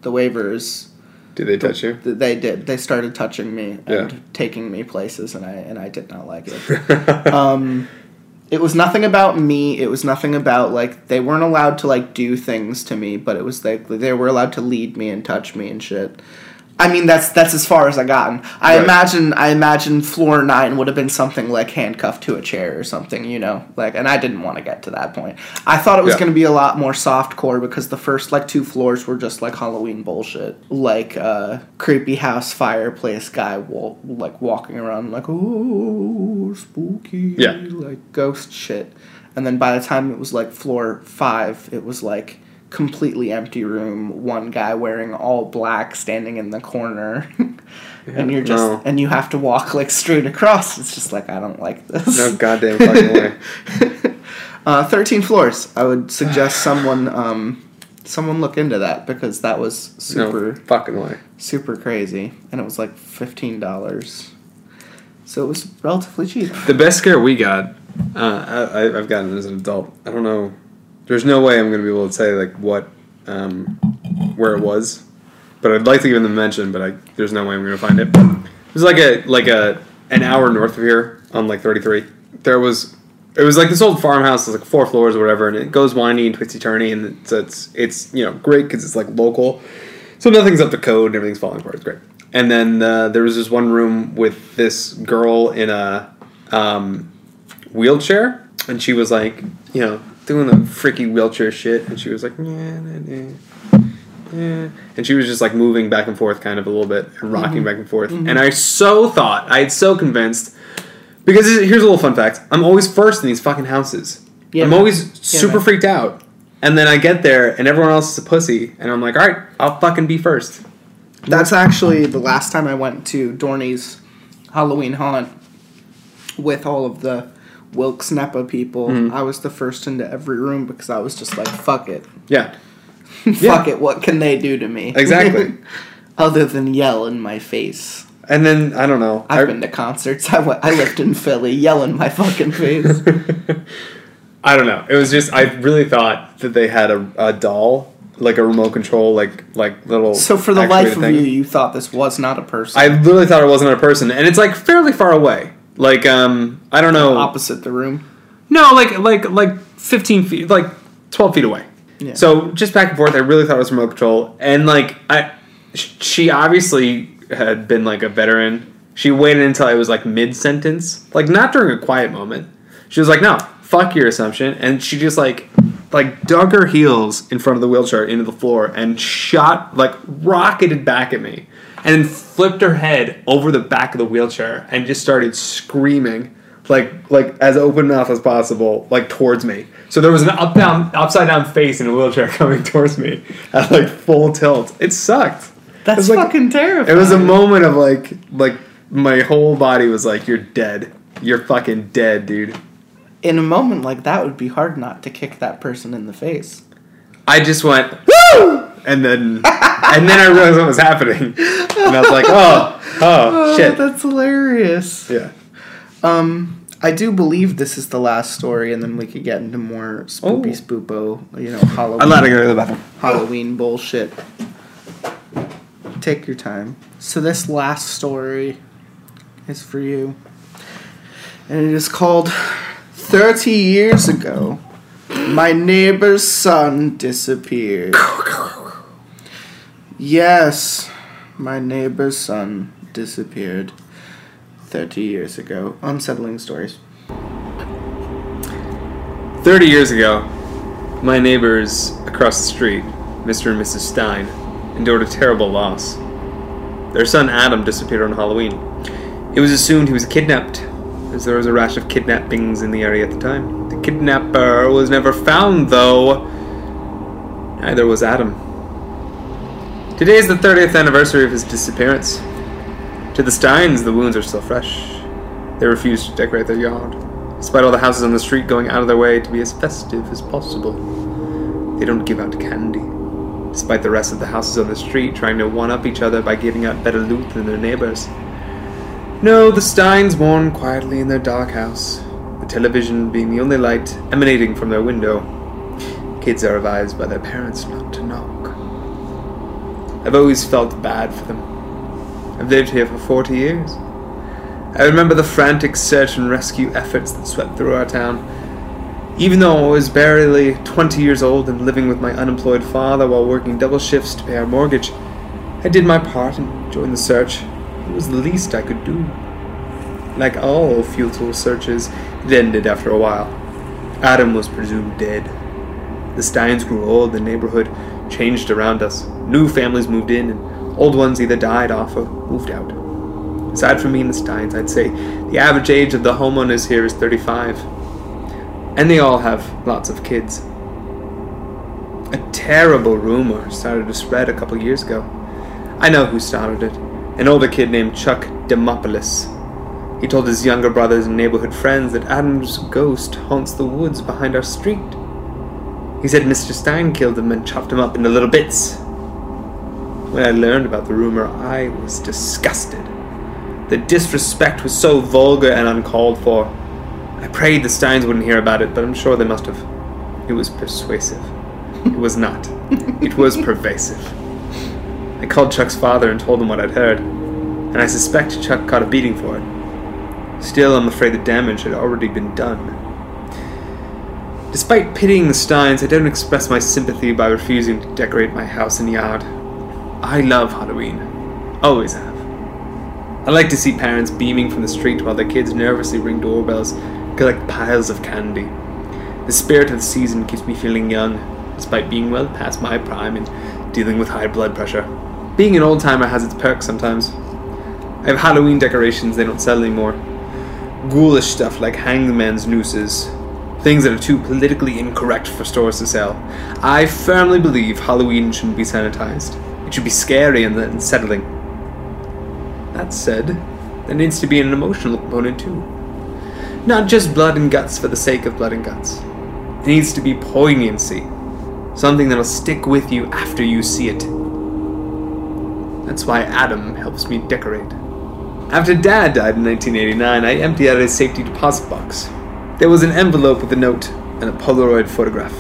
The waivers,
Did they touch you?
th- they did. They started touching me and
Yeah.
taking me places, and I and I did not like it um it was nothing about me it was nothing about like they weren't allowed to like do things to me but it was like they were allowed to lead me and touch me and shit i mean that's that's as far as i gotten i
Right.
imagine i imagine floor nine would have been something like handcuffed to a chair or something you know like and i didn't want to get to that point i thought it was
Yeah.
going to be a lot more soft core because the first like two floors were just like halloween bullshit like uh creepy house fireplace guy like walking around like oh spooky
Yeah.
like ghost shit and then by the time it was like floor five, it was like completely empty room. One guy wearing all black standing in the corner, and you're just
no.
and you have to walk like straight across. It's just like I don't like this.
No goddamn fucking way.
Uh, Thirteen floors. I would suggest someone um, someone look into that because that was super
No fucking way.
super crazy, and it was like fifteen dollars. So it was relatively cheap.
The best scare we got, uh, I- I've gotten as an adult. I don't know. There's no way I'm going to be able to say like what, um, where it was, but I'd like to give them a mention. But I, there's no way I'm going to find it. It was like a like a an hour north of here on like 33. There was. It was like this old farmhouse, it's like four floors or whatever, and it goes windy and twisty turny, and it's it's, it's you know great because it's like local, so nothing's up to code and everything's falling apart. It's great. And then uh, there was this one room with this girl in a um, wheelchair, and she was like, you know, doing the freaky wheelchair shit, and she was like, yeah, nah, nah, yeah. and she was just like moving back and forth, kind of a little bit, and rocking mm-hmm. back and forth. Mm-hmm. And I so thought, I had so convinced, because here's a little fun fact: I'm always first in these fucking houses.
Yeah,
I'm
man.
always super
man.
freaked out, and then I get there, and everyone else is a pussy, and I'm like, all right, I'll fucking be first.
That's actually the last time I went to Dorney's Halloween haunt with all of the Wilkes Nepa people.
Mm-hmm.
I was the first into every room because I was just like, fuck it.
Yeah,
fuck it, what can they do to me?
Exactly.
Other than yell in my face.
and then I don't know.
I've
I-
been to concerts. I, went, I lived in Philly. Yell in my fucking face.
I don't know. It was just I really thought that they had a, a doll, like a remote control, like like little.
So for the life of
thing.
you, you thought this was not a person.
I literally thought it wasn't a person, and it's like fairly far away. Like um, I don't know.
opposite the room.
No, like like like fifteen feet, like twelve feet away.
Yeah.
So just back and forth. I really thought it was remote control, and like I, she obviously had been like a veteran. She waited until I was like mid sentence, like not during a quiet moment. She was like, "No, fuck your assumption," and she just like like dug her heels in front of the wheelchair into the floor and shot like rocketed back at me, and then flipped her head over the back of the wheelchair and just started screaming like like as open mouth as possible, like towards me. So there was an up down upside down face in a wheelchair coming towards me at like full tilt. It sucked.
That's
It was like-
fucking terrifying.
It was a moment of like like my whole body was like, You're dead. You're fucking dead, dude.
In a moment like that, would be hard not to kick that person in the face.
I just went Woo! and then and then I realized what was happening. And I was like, Oh, oh shit.
that's hilarious.
Yeah.
Um, I do believe this is the last story, and then we could get into more spoopy
Oh.
spoopo, you know, Halloween.
I'm not gonna go to the bathroom.
Halloween bullshit. Take your time. So this last story is for you. And it is called 30 years ago. My neighbor's son disappeared. Yes, my neighbor's son disappeared 30 years ago. Unsettling stories.
30 years ago, my neighbors across the street, Mr. and Mrs. Stein, endured a terrible loss. Their son Adam disappeared on Halloween. It was assumed he was kidnapped, as there was a rash of kidnappings in the area at the time. Kidnapper was never found, though. Neither was Adam. Today is the 30th anniversary of his disappearance. To the Steins, the wounds are still fresh. They refuse to decorate their yard, despite all the houses on the street going out of their way to be as festive as possible. They don't give out candy, despite the rest of the houses on the street trying to one up each other by giving out better loot than their neighbors. No, the Steins mourn quietly in their dark house, the television being the only light emanating from their window. Kids are advised by their parents not to knock. I've always felt bad for them. I've lived here for 40 years. I remember the frantic search and rescue efforts that swept through our town. Even though I was barely 20 years old and living with my unemployed father while working double shifts to pay our mortgage, I did my part and joined the search. It was the least I could do. Like all futile searches, it ended after a while. Adam was presumed dead. The Steins grew old, the neighborhood changed around us. New families moved in, and old ones either died off or moved out. Aside from me and the Steins, I'd say the average age of the homeowners here is 35. And they all have lots of kids. A terrible rumor started to spread a couple years ago. I know who started it an older kid named Chuck Demopoulos. He told his younger brothers and neighborhood friends that Adam's ghost haunts the woods behind our street. He said Mr. Stein killed him and chopped him up into little bits. When I learned about the rumor, I was disgusted. The disrespect was so vulgar and uncalled for. I prayed the Steins wouldn't hear about it, but I'm sure they must have. It was persuasive. It was not. It was pervasive. I called Chuck's father and told him what I'd heard, and I suspect Chuck caught a beating for it. Still, I'm afraid the damage had already been done. Despite pitying the Steins, I don't express my sympathy by refusing to decorate my house and yard. I love Halloween. Always have. I like to see parents beaming from the street while their kids nervously ring doorbells, collect piles of candy. The spirit of the season keeps me feeling young, despite being well past my prime and dealing with high blood pressure. Being an old timer has its perks sometimes. I have Halloween decorations they don't sell anymore. Ghoulish stuff like hangman's nooses, things that are too politically incorrect for stores to sell. I firmly believe Halloween shouldn't be sanitized. It should be scary and unsettling. That said, there needs to be an emotional component too. Not just blood and guts for the sake of blood and guts. There needs to be poignancy. Something that'll stick with you after you see it. That's why Adam helps me decorate. After Dad died in 1989, I emptied out his safety deposit box. There was an envelope with a note and a Polaroid photograph.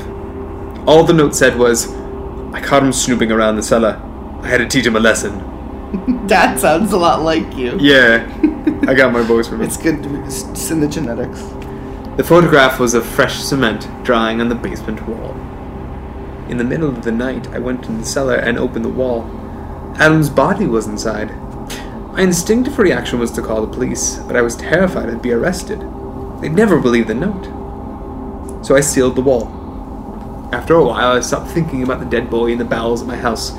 All the note said was, I caught him snooping around the cellar. I had to teach him a lesson.
That sounds a lot like you.
Yeah, I got my voice from it.
It's good. it's in the genetics.
The photograph was of fresh cement drying on the basement wall. In the middle of the night, I went in the cellar and opened the wall. Adam's body was inside. My instinctive reaction was to call the police, but I was terrified I'd be arrested. They'd never believe the note. So I sealed the wall. After a while, I stopped thinking about the dead boy in the bowels of my house.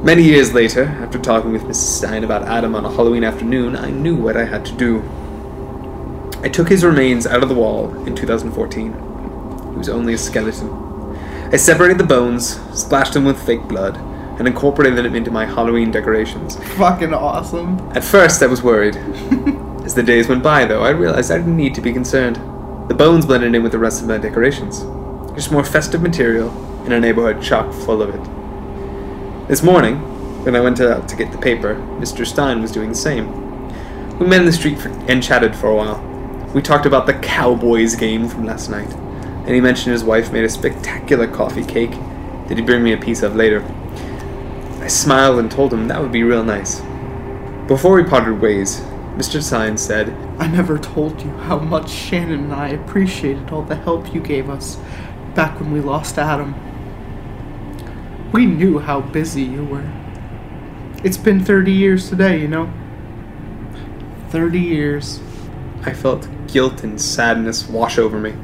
Many years later, after talking with Mrs. Stein about Adam on a Halloween afternoon, I knew what I had to do. I took his remains out of the wall in 2014. He was only a skeleton. I separated the bones, splashed them with fake blood, and incorporated them into my Halloween decorations.
Fucking awesome.
At first, I was worried. As the days went by, though, I realized I didn't need to be concerned. The bones blended in with the rest of my decorations. Just more festive material in a neighborhood chock full of it. This morning, when I went out to get the paper, Mr. Stein was doing the same. We met in the street for, and chatted for a while. We talked about the Cowboys game from last night, and he mentioned his wife made a spectacular coffee cake that he'd bring me a piece of later. I smiled and told him that would be real nice. Before we parted ways, Mr. Stein said,
I never told you how much Shannon and I appreciated all the help you gave us back when we lost Adam. We knew how busy you were. It's been 30 years today, you know? 30 years.
I felt guilt and sadness wash over me.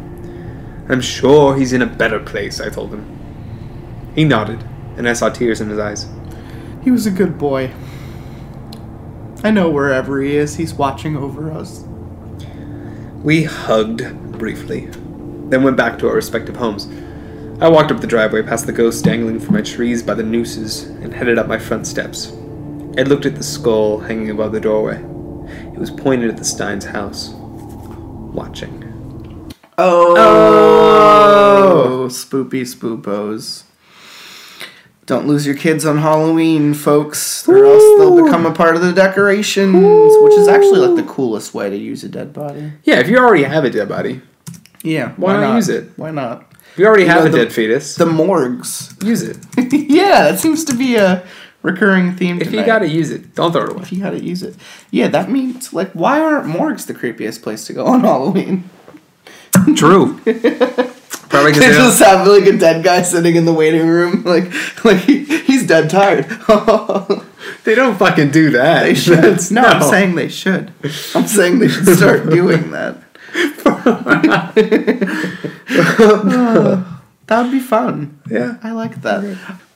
I'm sure he's in a better place, I told him. He nodded, and I saw tears in his eyes.
He was a good boy. I know wherever he is, he's watching over us.
We hugged briefly, then went back to our respective homes. I walked up the driveway past the ghost dangling from my trees by the nooses and headed up my front steps. I looked at the skull hanging above the doorway. It was pointed at the Stein's house, watching.
Oh, oh. spoopy spoopos. Don't lose your kids on Halloween, folks, or else they'll become a part of the decorations, which is actually like the coolest way to use a dead body.
Yeah, if you already have a dead body,
Yeah,
Why not use it?
Why not?
if you already
You
have
know,
a
the-
dead fetus,
The morgues.
use it.
yeah, that seems to be a recurring theme.
If you gotta use it, don't throw it away.
if you gotta use it, yeah, that means like, why aren't morgues the creepiest place to go on Halloween?
True. Probably
They just have like a dead guy sitting in the waiting room, like like he, he's dead tired.
they don't fucking do that.
they should.
That's-
no, I'm saying they should. I'm saying they should start doing that. That would be fun.
Yeah.
I like that.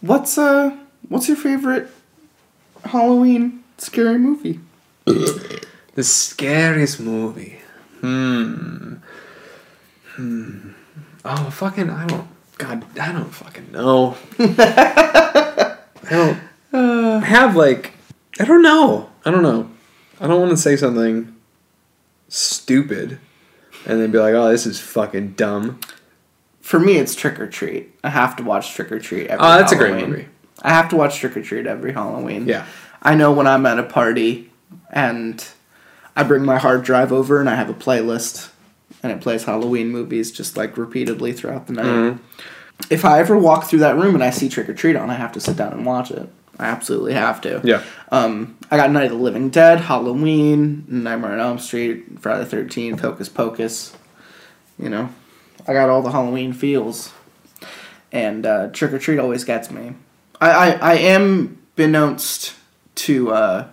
What's uh what's your favorite Halloween scary movie?
The scariest movie. Hmm. Hmm. Oh fucking! I don't. God, I don't fucking know. I don't. I have like. I don't know. I don't know. I don't want to say something stupid, and then be like, "Oh, this is fucking dumb."
For me, it's Trick or Treat. I have to watch Trick or Treat every.
Oh, that's a great movie.
I have to watch Trick or Treat every Halloween.
Yeah.
I know when I'm at a party and I bring my hard drive over and I have a playlist and it plays Halloween movies just like repeatedly throughout the night.
Mm-hmm.
If I ever walk through that room and I see Trick or Treat on, I have to sit down and watch it. I absolutely have to.
Yeah.
Um, I got Night of the Living Dead, Halloween, Nightmare on Elm Street, Friday the Thirteenth, Hocus Pocus. You know, I got all the Halloween feels, and uh, Trick or Treat always gets me. I I, I am beknownst to uh,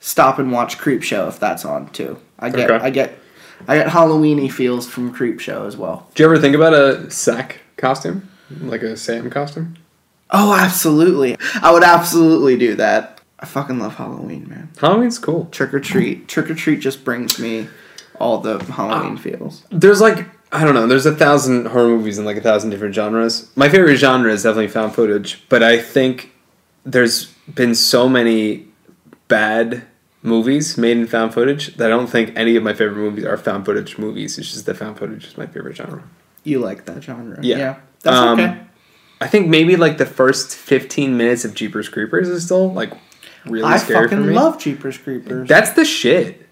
stop and watch Creepshow if that's on too. I get
Okay.
I get I get Halloweeny feels from Creepshow as well.
Do you ever think about a sack costume, like a Sam costume?
Oh, absolutely! I would absolutely do that. I fucking love Halloween, man.
Halloween's cool.
Trick or treat. Trick or treat just brings me all the Halloween ah. feels.
There's like I don't know. There's a thousand horror movies in like a thousand different genres. My favorite genre is definitely found footage, but I think there's been so many bad movies made in found footage that I don't think any of my favorite movies are found footage movies. It's just that found footage is my favorite genre.
You like that genre?
Yeah.
that's
Um,
okay.
I think maybe like the first 15 minutes of Jeepers Creepers is still like really
I
scary for
fucking
me.
love Jeepers Creepers.
That's the shit.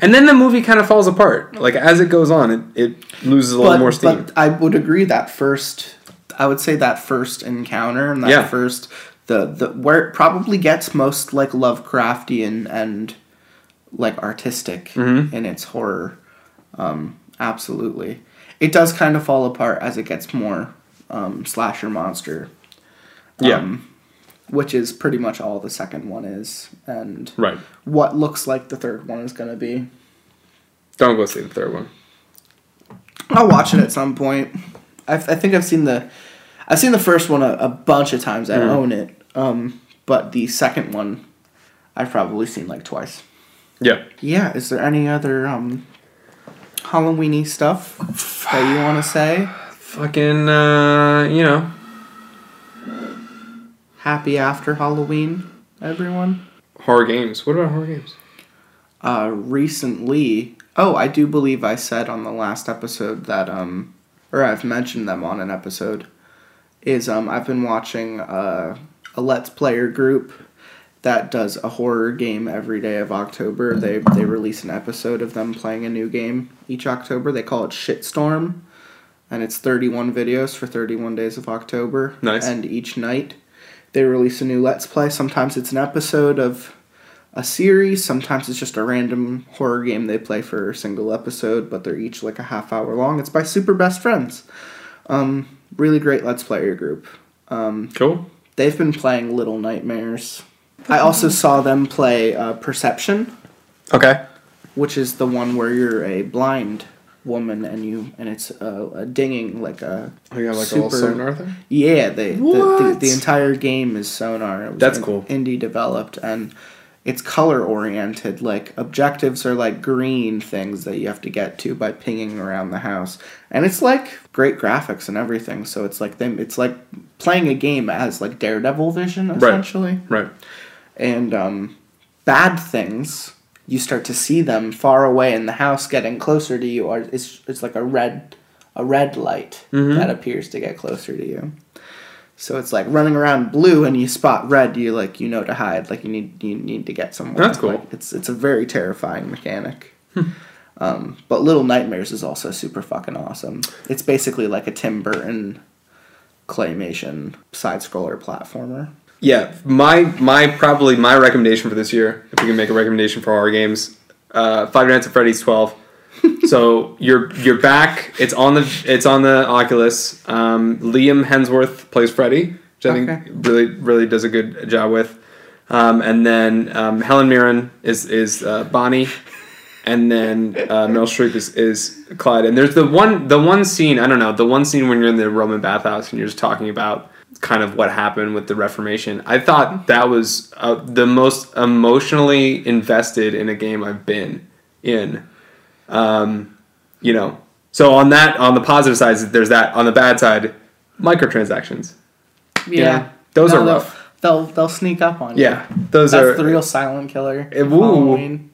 And then the movie kind of falls apart. Like as it goes on, it, it loses a
but,
more steam.
but I would agree that first. I would say that first encounter and that
Yeah.
first the the where it probably gets most like Lovecraftian and like artistic
Mm-hmm.
in its horror. Um, absolutely, it does kind of fall apart as it gets more um, slasher monster.
yeah.
um, which is pretty much all the second one is, and
right.
what looks like the third one is going to be.
Don't go see the third one.
I'll watch it at some point. I, I think I've seen the, I've seen the first one a, a bunch of times. I
Mhm.
own it, um, but the second one, I've probably seen like twice.
Yeah.
Yeah. Is there any other um, Halloweeny stuff that you want to say?
Fucking, uh, you know,
Happy after Halloween, everyone.
horror games. What about horror games?
uh, recently. Oh, I do believe I said on the last episode that um, or I've mentioned them on an episode. Is um, I've been watching uh, a Let's Player group that does a horror game every day of October. They they release an episode of them playing a new game each October. They call it Shitstorm, and it's thirty one videos for thirty one days of October.
Nice.
And each night, they release a new Let's Play. Sometimes it's an episode of a series. Sometimes it's just a random horror game they play for a single episode, but they're each like a half hour long. It's by Super Best Friends. Um, really great Let's Player group. Um,
Cool.
They've been playing Little Nightmares. I also saw them play uh, Perception,
Okay.
which is the one where you're a blind woman and you and it's uh, a dinging like a
I got like a
super
little sonar thing.
yeah, they, the, the the entire game is sonar. It was
That's
in-
cool.
Indie developed and it's color oriented. Like objectives are like green things that you have to get to by pinging around the house, and it's like great graphics and everything. So it's like them. It's like playing a game as like Daredevil vision essentially.
Right.
And um, bad things. You start to see them far away in the house, getting closer to you. Or it's it's like a red, a red light
Mhm.
that appears to get closer to you. So it's like running around blue, and you spot red. You like you know to hide. Like you need you need to get somewhere.
That's cool.
Like, it's it's a very terrifying mechanic. Um, but Little Nightmares is also super fucking awesome. It's basically like a Tim Burton claymation side scroller platformer.
Yeah, my my probably my recommendation for this year, if we can make a recommendation for horror games, uh, Five Nights at Freddy's twelve. so you're you're back. It's on the it's on the Oculus. Um, Liam Hemsworth plays Freddy, which I
Okay.
think really really does a good job with. Um, and then um, Helen Mirren is is uh, Bonnie, and then uh, Meryl Streep is, is Clyde. And there's the one the one scene I don't know the one scene when you're in the Roman bathhouse and you're just talking about kind of what happened with the Reformation. I thought that was uh, the most emotionally invested in a game I've been in. Um, you know, So on that, on the positive side, there's that. On the bad side, microtransactions.
Yeah,
those
No,
are
they'll-
rough.
They'll they'll sneak up on you.
Yeah, those
that's
are
the real silent killer. Of
ooh.
Halloween.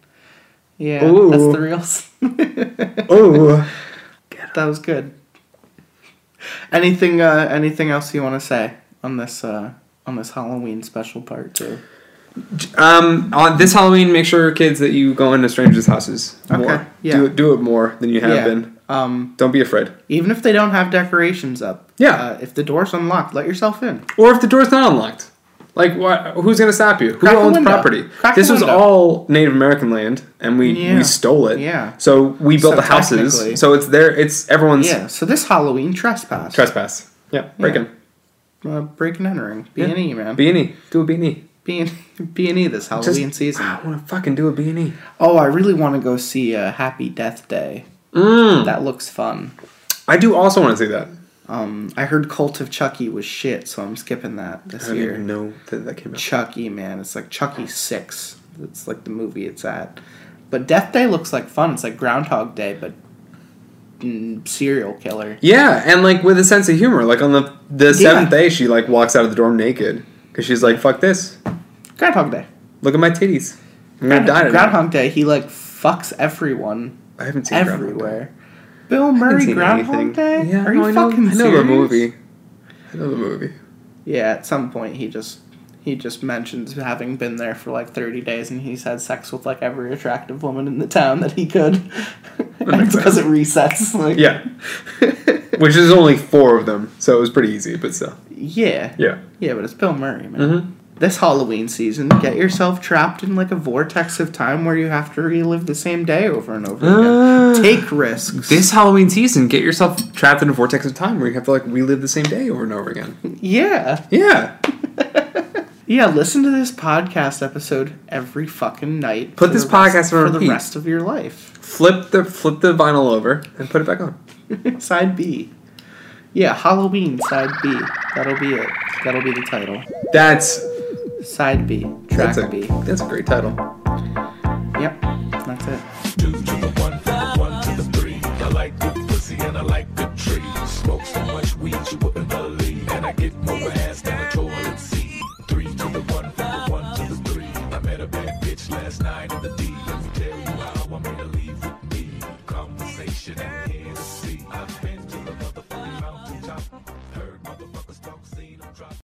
Yeah,
Ooh.
that's the real. s-
Oh,
that was good. Anything uh, anything else you want to say on this uh, on this Halloween special part too?
um, on this Halloween, make sure kids that you go into strangers' houses more.
Okay, yeah.
Do it, do it more than you have
yeah.
been.
Um,
Don't be afraid.
even if they don't have decorations up.
Yeah.
Uh, if the door's unlocked, let yourself in.
Or if the door's not unlocked, like what? Who's gonna stop you? Who
Crack
owns property?
Crack
this was all Native American land, and we
Yeah.
we stole it.
Yeah.
So we built
So
the houses. So it's there. It's everyone's
Yeah. So this Halloween trespass.
trespass. Yeah, break in.
uh, break and entering. B
Yeah.
and E man.
Beanie, do a beanie.
B and B and E this Halloween
Just-
season.
I want to fucking do a beanie.
Oh, I really want to go see uh, Happy Death Day.
Mm.
That looks fun.
I do also want to see that.
Um, I heard Cult of Chucky was shit, so I'm skipping that this I
didn't
year.
even know that that came out.
Chucky, man, it's like Chucky Six. It's like the movie it's at. But Death Day looks like fun. It's like Groundhog Day, but mm, serial killer.
Yeah, and like with a sense of humor. Like on the the seventh day, she like walks out of the dorm naked because she's like, "Fuck this!
Groundhog Day.
Look at my titties. I'm gonna die tonight."
Groundhog Day. He like fucks everyone
I haven't seen Groundhog Day.
Everywhere. Bill Murray
seen
Groundhog
anything.
Day.
Yeah,
Are
no,
you
I know,
fucking
I know
serious?
the movie. I know the movie.
Yeah, at some point he just he just mentions having been there for like thirty days and he's had sex with like every attractive woman in the town that he could. and because it resets. Like
Yeah, which is only four of them, so it was pretty easy, but still.
yeah.
Yeah.
Yeah, but it's Bill Murray, man.
Mm-hmm.
This Halloween season, get yourself trapped in like a vortex of time where you have to relive the same day over and over
Uh,
again. Take risks.
This Halloween season, get yourself trapped in a vortex of time where you have to like relive the same day over and over again.
yeah.
Yeah.
Yeah, listen to this podcast episode every fucking night.
Put this
rest-
podcast on
for the rest of your life.
Flip the flip the vinyl over and put it back on.
side B. Yeah, Halloween side B. That'll be it. That'll be the title.
That's
Side B. Track
that's a
B.
that's a great title.
Yep. That's it.
Two to the one, one to the three. I like good pussy and I like good trees. Smoke so much weed you wouldn't believe, and I get more